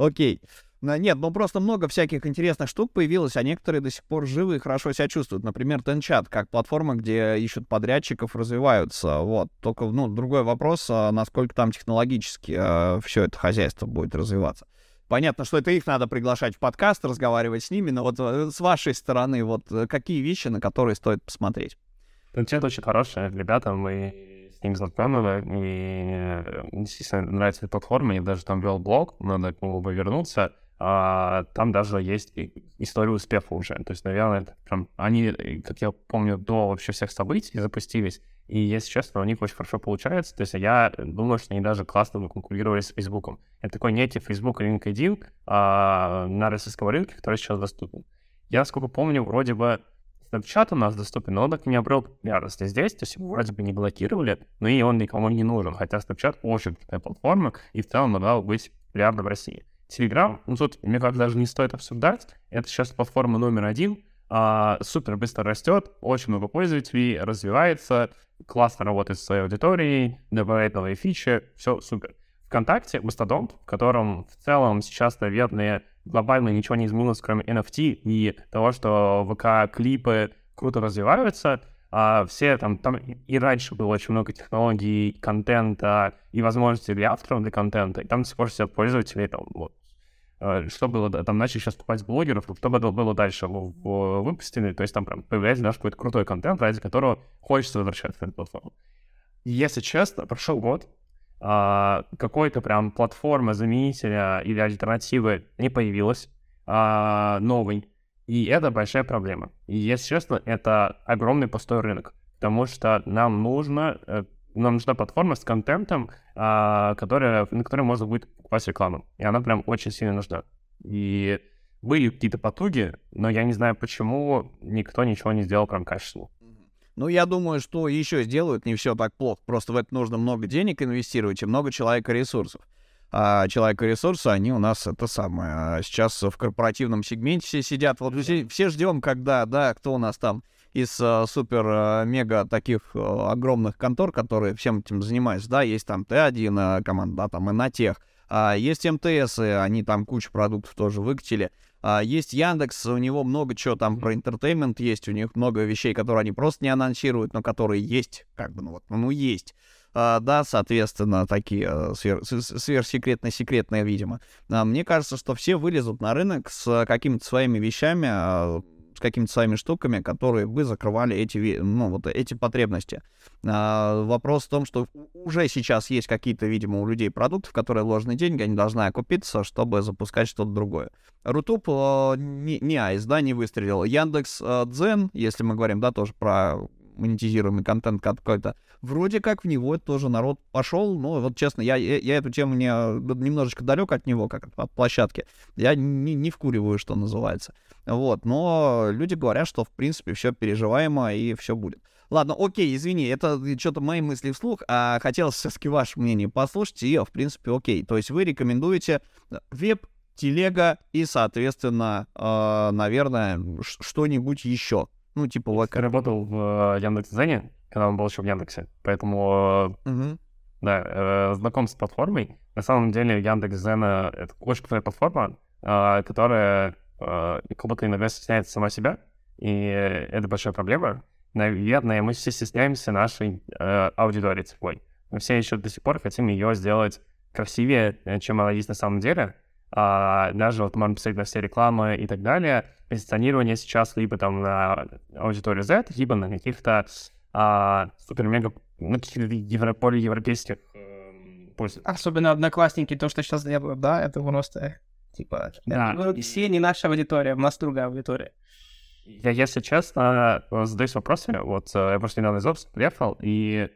Окей. Нет, ну просто много всяких интересных штук появилось, а некоторые до сих пор живы и хорошо себя чувствуют. Например, Тенчат, как платформа, где ищут подрядчиков, развиваются. Вот. Только, ну, другой вопрос, а насколько там технологически а, все это хозяйство будет развиваться. Понятно, что это их надо приглашать в подкаст, разговаривать с ними, но вот э, с вашей стороны, вот э, какие вещи, на которые стоит посмотреть? Тенчат очень хорошие ребята, мы с ним знакомы, и э, действительно нравится эта платформа, я даже там вел блог, надо к нему бы вернуться, а, там даже есть история успеха уже. То есть, наверное, это прям они, э, как я помню, до вообще всех событий запустились, и, если честно, у них очень хорошо получается. То есть я думаю, что они даже классно бы конкурировали с Фейсбуком. Это такой некий Facebook и LinkedIn а, на российском рынке, который сейчас доступен. Я, сколько помню, вроде бы Snapchat у нас доступен, но он так и не обрел популярности здесь, то есть его вроде бы не блокировали, но и он никому не нужен, хотя Snapchat очень крутая платформа и в целом могла быть популярна в России. Telegram, ну тут, мне кажется, даже не стоит обсуждать, это сейчас платформа номер один, а, супер быстро растет, очень много пользователей, развивается, классно работает с своей аудиторией, добавляет новые фичи, все супер. ВКонтакте, Mastodon, в котором в целом сейчас, наверное, глобально ничего не изменилось, кроме NFT и того, что ВК-клипы круто развиваются, а все там, там и раньше было очень много технологий, контента и возможностей для авторов для контента, и там до сих пор сидят пользователи, там, вот, э, что было, там начали сейчас покупать блогеров, что было, дальше выпустили, то есть там прям появляется наш какой-то крутой контент, ради которого хочется возвращаться на эту платформу. Если честно, прошел год, а, какой-то прям платформы заменителя или альтернативы не появилась а, новой, и это большая проблема. И, если честно, это огромный пустой рынок, потому что нам нужно э, нам нужна платформа с контентом, а, которая, на которой можно будет покупать рекламу. И она прям очень сильно нужна. И были какие-то потуги, но я не знаю, почему никто ничего не сделал прям качественно. Ну, я думаю, что еще сделают, не все так плохо. Просто в это нужно много денег инвестировать и много человека ресурсов. А человека ресурсы, они у нас это самое. А сейчас в корпоративном сегменте все сидят. Вот все, все ждем, когда, да, кто у нас там из э, супер-мега э, таких э, огромных контор, которые всем этим занимаются, да, есть там Т1 команда, да, там Иннотех, а есть МТС, и они там кучу продуктов тоже выкатили. А, есть Яндекс, у него много чего там про entertainment есть, у них много вещей, которые они просто не анонсируют, но которые есть, как бы, ну вот, ну есть. Э, да, соответственно, такие э, свер- сверхсекретно-секретные, видимо. Э, мне кажется, что все вылезут на рынок с какими-то своими вещами, с какими-то своими штуками, которые бы закрывали эти, ну, вот эти потребности. А, вопрос в том, что уже сейчас есть какие-то, видимо, у людей продукты, в которые вложены деньги, они должны окупиться, чтобы запускать что-то другое. Рутуб э, не, не айс, да, не выстрелил. Яндекс э, Дзен, если мы говорим, да, тоже про монетизируемый контент какой-то, вроде как в него тоже народ пошел, но вот честно, я, я, я эту тему не, немножечко далек от него, как от площадки, я не, не вкуриваю, что называется. Вот, но люди говорят, что в принципе все переживаемо и все будет. Ладно, окей, извини, это что-то мои мысли вслух, а хотелось все-таки ваше мнение послушать, и, в принципе, окей. То есть вы рекомендуете веб, телега и, соответственно, э, наверное, что-нибудь еще. Ну, типа. Я работал в э, Яндекс.Дзене, когда он был еще в Яндексе, поэтому, угу. да, э, знаком с платформой. На самом деле Яндекс.Дзен — это очень крутая платформа, которая как будто иногда стесняется сама себя, и это большая проблема. Наверное, мы все стесняемся нашей аудитории цифровой. Мы все еще до сих пор хотим ее сделать красивее, чем она есть на самом деле. А, даже вот можно посмотреть на все рекламы и так далее. Позиционирование сейчас либо там на аудиторию Z, либо на каких-то а, супер-мега, ну, каких-то евро, европейских э, пользователей. Особенно одноклассники, то, что сейчас делают, да, это просто Типа, да. ну, все не наша аудитория, у нас другая аудитория. Я, если честно, задаюсь вопросами. Вот э, я просто недавно из офиса приехал, и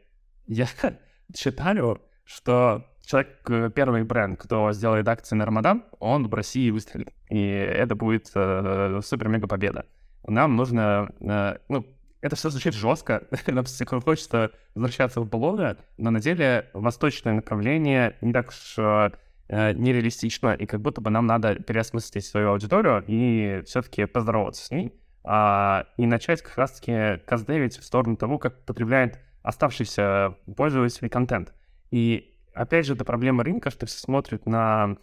я считаю, что человек, э, первый бренд, кто сделает акции на Рамадан, он в России выстрелит. И это будет э, супер-мега победа. Нам нужно, э, ну, это все звучит жестко, нам хочется возвращаться в Болоно, но на деле восточное направление не так уж э, э, нереалистично, и как будто бы нам надо переосмыслить свою аудиторию и все-таки поздороваться с ней, а, и начать как раз-таки каздевить в сторону того, как потребляет оставшийся пользователь контент. И опять же, это проблема рынка, что все смотрят на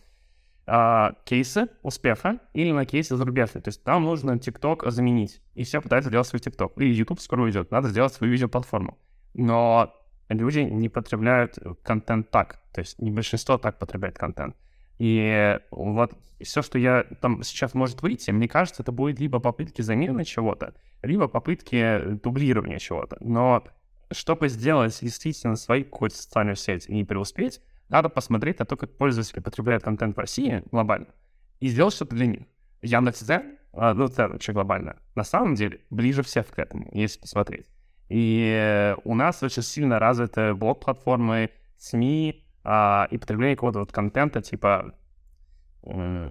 а, кейсы успеха или на кейсы зарубежные. То есть там нужно TikTok заменить, и все пытаются делать свой TikTok. И YouTube скоро уйдет, надо сделать свою видеоплатформу. Но люди не потребляют контент так. То есть не большинство так потребляет контент. И вот все, что я там сейчас может выйти, мне кажется, это будет либо попытки замены чего-то, либо попытки дублирования чего-то. Но чтобы сделать действительно свою какую-то социальную сеть и преуспеть, надо посмотреть на то, как пользователи потребляют контент в России глобально, и сделать что-то для них. Яндекс.Дзен, а, ну, это вообще глобально, на самом деле ближе всех к этому, если посмотреть. И у нас очень сильно развиты блок-платформы, СМИ а, и потребление какого-то вот контента, типа э,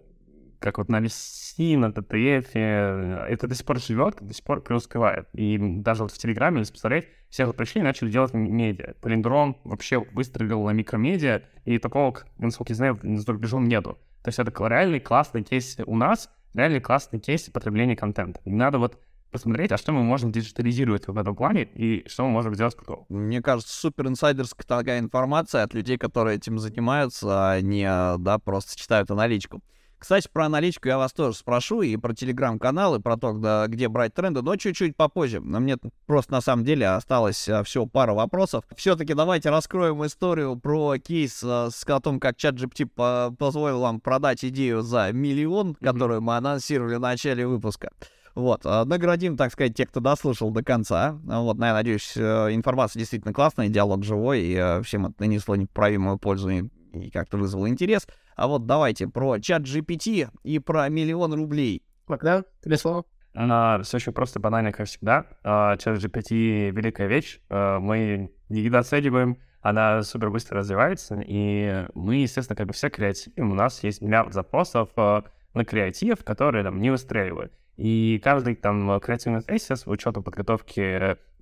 как вот на VC, на ТТФ, это до сих пор живет, до сих пор преуспевает. И даже вот в Телеграме, если посмотреть, все вот пришли и начали делать медиа. Полиндром вообще выстрелил на микромедиа, и такого, насколько я знаю, за рубежом нету. То есть это реальный классный кейс у нас, реальный классный кейс потребления контента. И надо вот посмотреть, а что мы можем диджитализировать в этом плане и что мы можем сделать крутого. Мне кажется, супер инсайдерская такая информация от людей, которые этим занимаются, а не, да, просто читают аналитику. Кстати, про аналитику я вас тоже спрошу, и про телеграм-каналы, про то, где брать тренды, но чуть-чуть попозже. Но мне просто на самом деле осталось а, всего пара вопросов. Все-таки давайте раскроем историю про кейс а, с том, как ChatGPT позволил вам продать идею за миллион, которую мы анонсировали в начале выпуска. Вот, а, наградим, так сказать, тех, кто дослушал до конца. Вот, я надеюсь, э, информация действительно классная, диалог живой, и э, всем это нанесло неправимую пользу и, и как-то вызвало интерес. А вот давайте про чат GPT и про миллион рублей. Богдан, тебе слово. Uh, все очень просто, банально, как всегда. Uh, чат GPT — великая вещь. Uh, мы не недооцениваем, она супер быстро развивается, и мы, естественно, как бы все креативим. У нас есть миллиард запросов uh, на креатив, которые там не выстреливают. И каждый там креативный сессия с учетом подготовки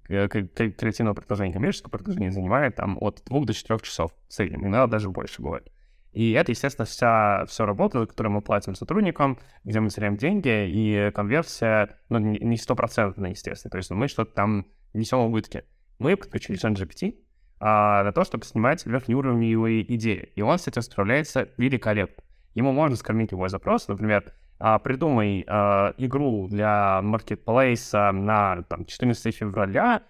э, креативного предложения, коммерческого предложения занимает там от двух до четырех часов в среднем, иногда даже больше бывает. И это, естественно, вся, вся работа, которую мы платим сотрудникам, где мы теряем деньги, и конверсия, ну, не стопроцентная, естественно. То есть мы что-то там несем убытки. Мы подключили ChatGPT а, для того, чтобы снимать верхнеуровневые идеи. И он с этим справляется великолепно. Ему можно скормить любой запрос, например, а, придумай а, игру для маркетплейса на там, 14 февраля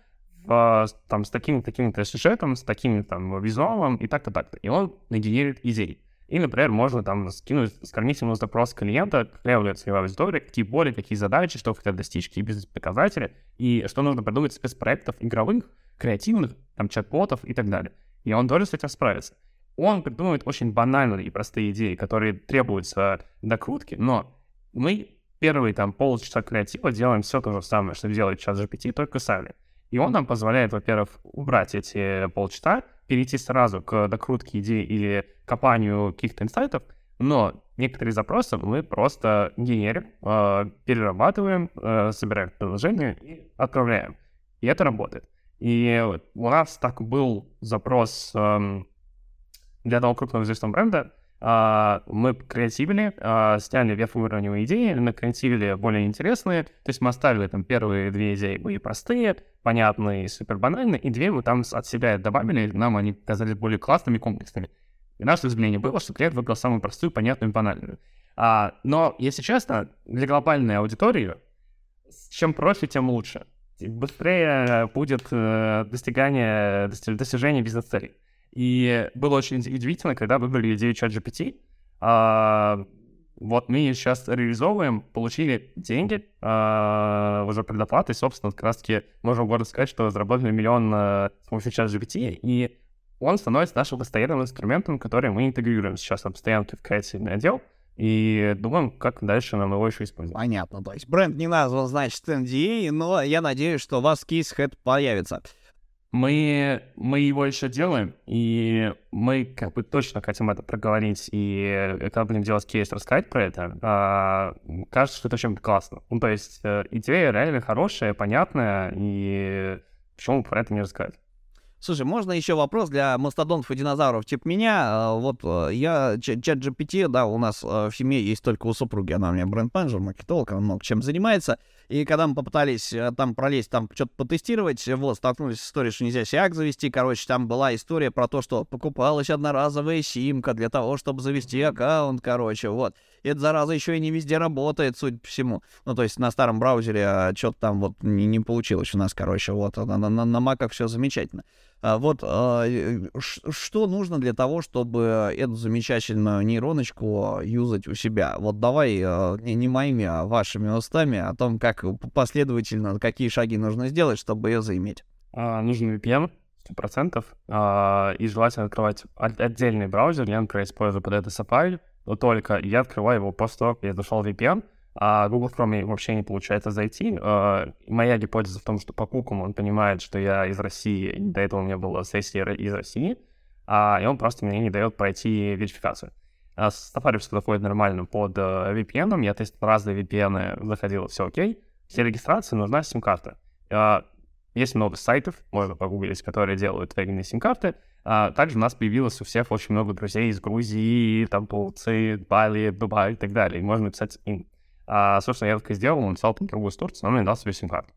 в, там, с таким-то таким сюжетом, с таким там визуалом и так-то так-то. И он нагенерирует идеи. И, например, можно там скинуть, скормить ему запрос клиента, какая целевая аудитория, какие боли, какие задачи, что хотят достичь, какие бизнес-показатели, и что нужно придумать спецпроектов игровых, креативных, там, чат-ботов и так далее. И он тоже с этим справится. Он придумывает очень банальные и простые идеи, которые требуются докрутки, но мы первые там полчаса креатива делаем все то же самое, что делает чат GPT, только сами. И он нам позволяет, во-первых, убрать эти полчаса, перейти сразу к докрутке идеи или копанию каких-то инсайтов, но некоторые запросы мы просто генерим, э, перерабатываем, э, собираем приложение и отправляем. И это работает. И у нас так был запрос э, для одного крупного известного бренда, мы креативили, uh, сняли верхнеуровневые идеи, накреативили более интересные. То есть мы оставили там первые две идеи были простые, понятные, супер банальные, и две мы там от себя добавили, нам они казались более классными, комплексными. И наше изменение было, что клиент выбрал самую простую, понятную и банальную. Uh, но, если честно, для глобальной аудитории, чем проще, тем лучше. Быстрее будет э, достигание, достижение бизнес-целей. И было очень удивительно, когда выбрали идею ChatGPT. А, вот мы сейчас реализовываем, получили деньги а, уже предоплаты, собственно, как раз-таки можем гордо сказать, что заработали миллион а, с помощью ChatGPT, и он становится нашим постоянным инструментом, который мы интегрируем сейчас на постоянно в креативный отдел, и думаем, как дальше нам его еще использовать. Понятно, то есть бренд не назван, значит, NDA, но я надеюсь, что у вас кейс хэт появится. Мы, мы его еще делаем, и мы как бы точно хотим это проговорить, и когда будем делать кейс, рассказать про это, а, кажется, что это очень классно. Ну, то есть э, идея реально хорошая, понятная, и почему про это не рассказать? Слушай, можно еще вопрос для мастодонтов и динозавров типа меня? А, вот э, я, чат GPT, да, у нас э, в семье есть только у супруги, она у меня бренд-менеджер, маркетолог, она много чем занимается. И когда мы попытались э, там пролезть, там что-то потестировать, вот, столкнулись с историей, что нельзя сиак завести. Короче, там была история про то, что покупалась одноразовая симка для того, чтобы завести аккаунт, короче, вот. И эта зараза еще и не везде работает, судя по всему. Ну, то есть на старом браузере а, что-то там вот не, не получилось у нас, короче, вот. На, на, на маках все замечательно. А, вот а, что нужно для того, чтобы эту замечательную нейроночку юзать у себя? Вот давай а, не, моими, а вашими устами о том, как последовательно, какие шаги нужно сделать, чтобы ее заиметь. А, нужен VPN, 100%, а, и желательно открывать отдельный браузер. Я, например, использую под это Safari, но только я открываю его после того, как я зашел в VPN, а Google Chrome вообще не получается зайти. Uh, моя гипотеза в том, что по кукам он понимает, что я из России, до этого у меня была сессия из России, uh, и он просто мне не дает пройти верификацию. Uh, Safari все доходит нормально под uh, VPN, я тестил разные VPN, заходил, все окей. Для регистрации нужна сим-карта. Uh, есть много сайтов, можно погуглить, которые делают тегинные сим-карты. А, также у нас появилось у всех очень много друзей из Грузии, там, Турции, Бали, Дубай и так далее. И можно написать им. А, собственно, я так и сделал, он написал там другую из Турции, но он мне дал себе сим-карту.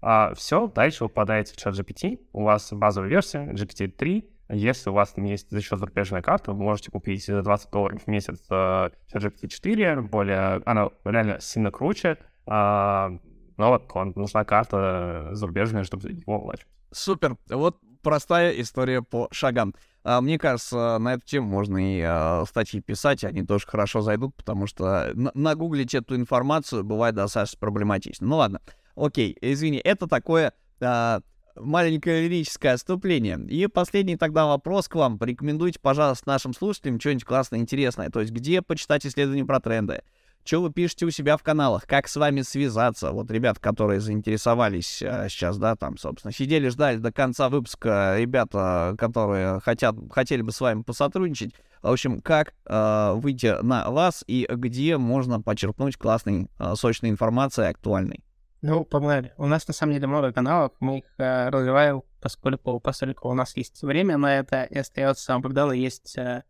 А, все, дальше вы попадаете в чат GPT, у вас базовая версия GPT-3, Если у вас там есть за счет зарубежная карта, вы можете купить за 20 долларов в месяц э, GPT-4, более, она реально сильно круче, э, но вот вам нужна карта зарубежная, чтобы его оплачивать. Супер. Вот простая история по шагам. А, мне кажется, на эту тему можно и а, статьи писать, они тоже хорошо зайдут, потому что на- нагуглить эту информацию бывает достаточно проблематично. Ну ладно, окей, извини, это такое а, маленькое лирическое отступление. И последний тогда вопрос к вам. Порекомендуйте, пожалуйста, нашим слушателям что-нибудь классное, интересное. То есть где почитать исследования про тренды, что вы пишете у себя в каналах, как с вами связаться. Вот ребят, которые заинтересовались а, сейчас, да, там, собственно, сидели, ждали до конца выпуска ребята, которые хотят, хотели бы с вами посотрудничать. В общем, как а, выйти на вас и где можно почерпнуть классной, а, сочной информации, актуальной. Ну, погнали. У нас на самом деле много каналов, мы их э, развиваем, поскольку, поскольку у нас есть время на это, и остается, у Богдана есть э,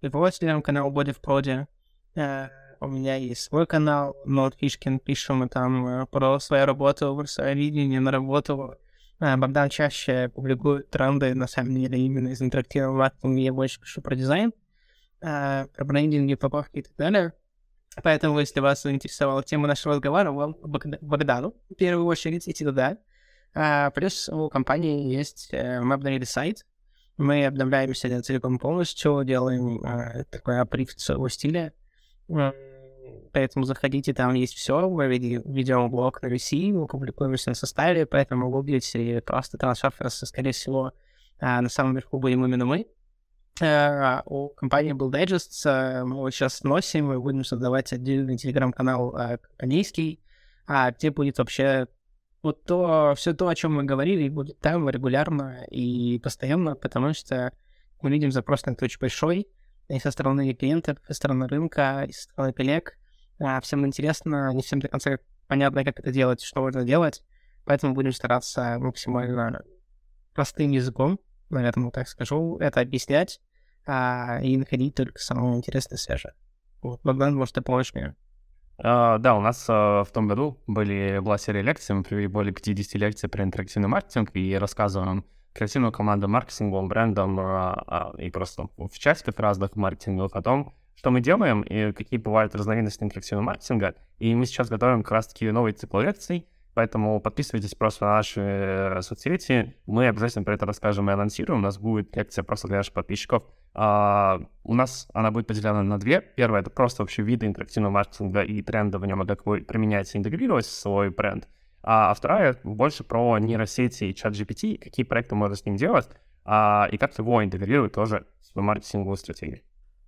его телеграм-канал Body в проде, э, у меня есть свой канал, Нот Фишкин, пишем мы там э, про свою работу, свое видение на работу. Э, Богдан чаще публикует тренды, на самом деле, именно из интерактивного маркетинга, я больше пишу про дизайн, э, про брендинг, упаковки и так далее. Поэтому, если вас заинтересовала тема нашего разговора, вам Богда- Богдану, в первую очередь, идти туда. А, плюс у компании есть, э, мы обновили сайт, мы обновляемся целиком полностью, делаем э, такой априф своего стиля. Поэтому заходите, там есть все. Мы ведем блог на VC, мы публикуемся на составе, поэтому гуглите просто трансферс, скорее всего, а, на самом верху будем именно мы. Э, У компании был э, мы его сейчас носим, мы будем создавать отдельный телеграм-канал компанейский, а где будет вообще вот то, все то, о чем мы говорили, будет там регулярно и постоянно, потому что мы видим запрос на это очень большой, и со стороны клиентов, и со стороны рынка, и со стороны коллег. А, Всем интересно, не всем до конца понятно, как это делать, что можно делать, поэтому будем стараться максимально простым языком, наверное, так скажу, это объяснять а, и находить только самое интересное свежее. Вот, Богдан, может, ты поможешь мне? А, да, у нас а, в том году были, была серия лекций, мы провели более 50 лекций про интерактивный маркетинг и рассказываем креативную команду маркетингом, брендом а, а, и просто в частях разных маркетинговых о том, что мы делаем и какие бывают разновидности интерактивного маркетинга. И мы сейчас готовим как раз-таки новый цикл лекций, поэтому подписывайтесь просто на наши э, соцсети. Мы обязательно про это расскажем и анонсируем. У нас будет лекция просто для наших подписчиков. А, у нас она будет поделена на две. Первая — это просто вообще виды интерактивного маркетинга и тренды в нем, и как вы применяете интегрировать в свой бренд. А вторая больше про нейросети и чат GPT, какие проекты можно с ним делать, а, и как его интегрировать тоже в свою маркетинговую стратегию.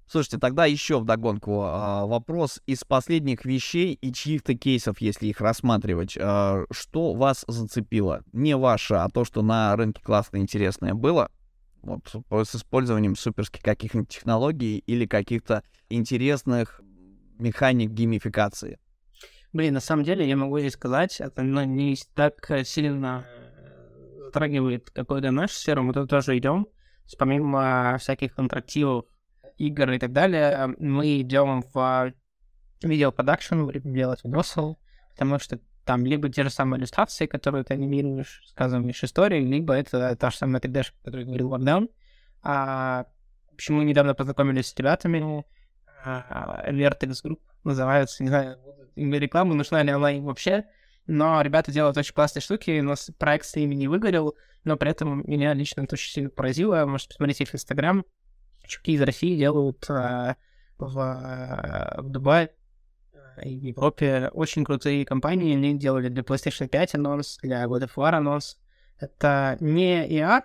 Слушайте, тогда еще вдогонку а, вопрос из последних вещей и чьих-то кейсов, если их рассматривать. А, что вас зацепило? Не ваше, а то, что на рынке классно интересное было, вот, с использованием суперских каких-нибудь технологий или каких-то интересных механик геймификации. Блин, на самом деле, я могу здесь сказать, это ну, не так э, сильно э, затрагивает какую-то нашу сферу, мы тут тоже идем. Помимо всяких интерактивов, игр и так далее, э, мы идем в видеопродакшн, будем делать видосы, потому что там либо те же самые иллюстрации, которые ты анимируешь, сказываешь истории, либо это та же самая 3D, о которой говорил Богдан. А, общем, мы недавно познакомились с ребятами, а, Vertex Group называются, не знаю, им реклама нужна ли она им вообще, но ребята делают очень классные штуки, у нас проект с ними не выгорел, но при этом меня лично это очень сильно поразило, можете посмотреть их в Инстаграм, чуваки из России делают а, в, а, в Дубае а, и в Европе очень крутые компании, они делали для PlayStation 5 анонс, для God of War анонс, это не AR,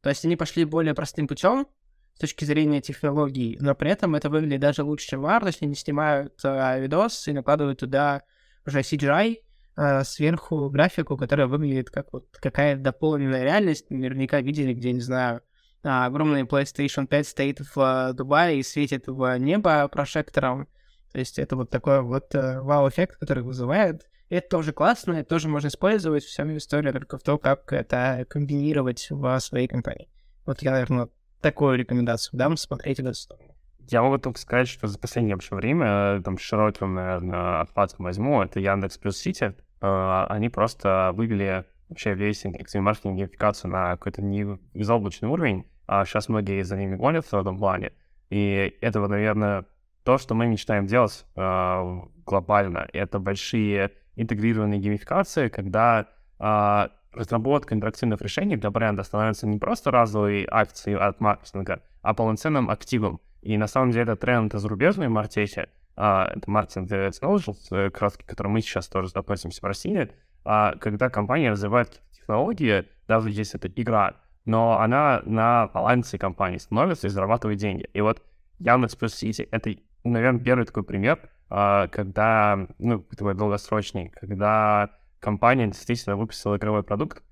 то есть они пошли более простым путем, с точки зрения технологий, но при этом это выглядит даже лучше, чем VR, то есть они снимают э, видос и накладывают туда уже CGI, э, сверху графику, которая выглядит как вот какая-то дополненная реальность. Наверняка видели, где, не знаю, а, огромный PlayStation 5 стоит в э, Дубае и светит в небо прожектором. То есть это вот такой вот э, вау-эффект, который вызывает. Это тоже классно, это тоже можно использовать. Вся история только в том, как это комбинировать в своей компании. Вот я, наверное, такую рекомендацию дам, смотреть эту сторону. Я могу только сказать, что за последнее вообще время, там, широким, наверное, отпадком возьму, это Яндекс плюс Сити, э, они просто вывели вообще весь интерактивный маркетинг на какой-то не заоблачный уровень. А сейчас многие за ними гонятся в этом плане. И это, наверное, то, что мы мечтаем делать э, глобально. Это большие интегрированные геймификации, когда э, разработка интерактивных решений для бренда становится не просто разовой акцией от маркетинга, а полноценным активом. И на самом деле тренд зарубежной маркете, а, это маркетинг technologies, как раз, к которому мы сейчас тоже относимся в России, а, когда компания развивает технологии, даже если это игра, но она на балансе компании становится и зарабатывает деньги. И вот Яндекс плюс Сити — это, наверное, первый такой пример, а, когда, ну, такой долгосрочный, когда компания действительно выпустила игровой продукт,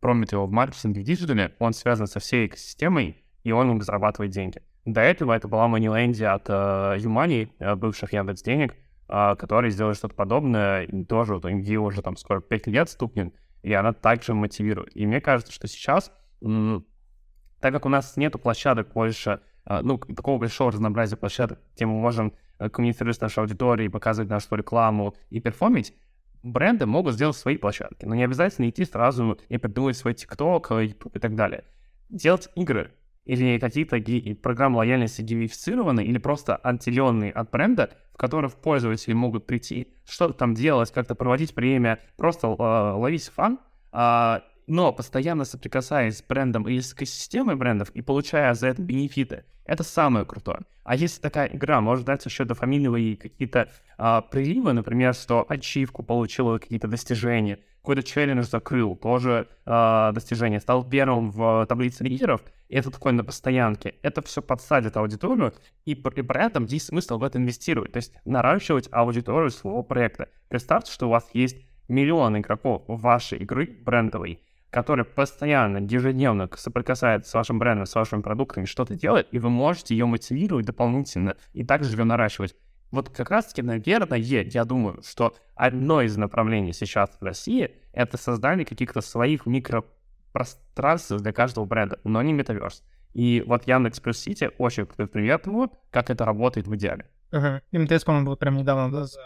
промит его в маркетинге в digital е, он связан со всей экосистемой, и он зарабатывает деньги. До этого это была Moneyland от э, ЮMoney, э, бывших Яндекс Денег, э, которые сделали что-то подобное, и тоже вот ей уже там скоро 5 лет стукнет, и она также мотивирует. И мне кажется, что сейчас, так как у нас нету площадок больше, uh, ну, такого большого разнообразия площадок, где мы можем коммуницировать с нашей аудиторией, показывать нашу рекламу и перформить, бренды могут сделать свои площадки, но не обязательно идти сразу и придумывать свой TikTok, YouTube и так далее. Делать игры или какие-то программы лояльности геймифицированы или просто отделенные от бренда, в которых пользователи могут прийти, что-то там делать, как-то проводить время, просто э, ловить фан, э, но постоянно соприкасаясь с брендом или с экосистемой брендов и получая за это бенефиты, это самое крутое. А если такая игра может дать еще дофаминовые какие-то а, приливы, например, что ачивку получила какие-то достижения, какой-то челлендж закрыл, тоже а, достижение, стал первым в таблице лидеров, и это такое на постоянке. Это все подсадит аудиторию, и при, при этом есть смысл в это инвестировать, то есть наращивать аудиторию своего проекта. Представьте, что у вас есть миллион игроков вашей игры брендовой, который постоянно, ежедневно соприкасается с вашим брендом, с вашими продуктами, что-то делает, и вы можете ее мотивировать дополнительно и также ее наращивать. Вот как раз-таки, наверное, я думаю, что одно из направлений сейчас в России — это создание каких-то своих микропространств для каждого бренда, но не метаверс. И вот Яндекс Плюс Сити очень крутой пример того, как это работает в идеале. Ага. МТС, по-моему, был прям недавно да, за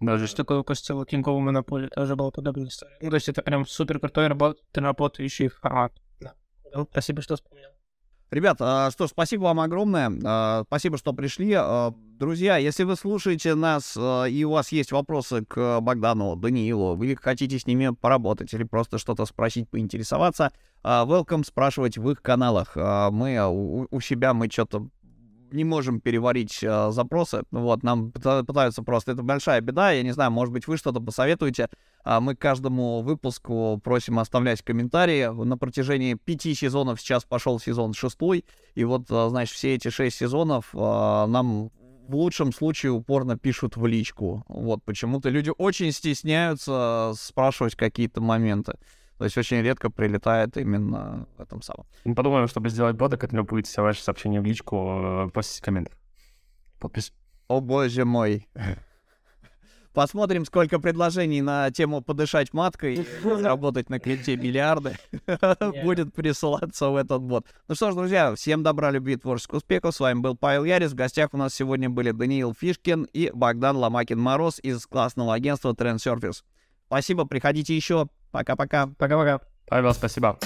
даже что такое выпустил Тиньковую Монополию, тоже была подобная история. Ну, то есть это прям супер крутой работ... работающий формат. Да. Ну, спасибо, что вспомнил. Ребят, а, что ж, спасибо вам огромное. А, спасибо, что пришли. А, друзья, если вы слушаете нас и у вас есть вопросы к Богдану, Даниилу, вы хотите с ними поработать или просто что-то спросить, поинтересоваться, welcome спрашивать в их каналах. Мы у себя мы что-то не можем переварить э, запросы. Вот, нам пытаются просто. Это большая беда. Я не знаю, может быть, вы что-то посоветуете. А мы каждому выпуску просим оставлять комментарии. На протяжении пяти сезонов сейчас пошел сезон шестой. И вот, значит, все эти шесть сезонов э, нам в лучшем случае упорно пишут в личку. Вот, почему-то люди очень стесняются спрашивать какие-то моменты. То есть очень редко прилетает именно в этом самом. Мы подумаем, чтобы сделать бота, который будет все ваши сообщения в личку э, после комментов. Подпись. О боже мой. Посмотрим, сколько предложений на тему подышать маткой, работать на клиенте миллиарды будет присылаться в этот бот. Ну что ж, друзья, всем добра, любви, творческих успехов. С вами был Павел Ярис. В гостях у нас сегодня были Даниил Фишкин и Богдан Ломакин-Мороз из классного агентства Trend Surface. Спасибо, приходите еще. Пока-пока. Пока-пока. Павел, спасибо.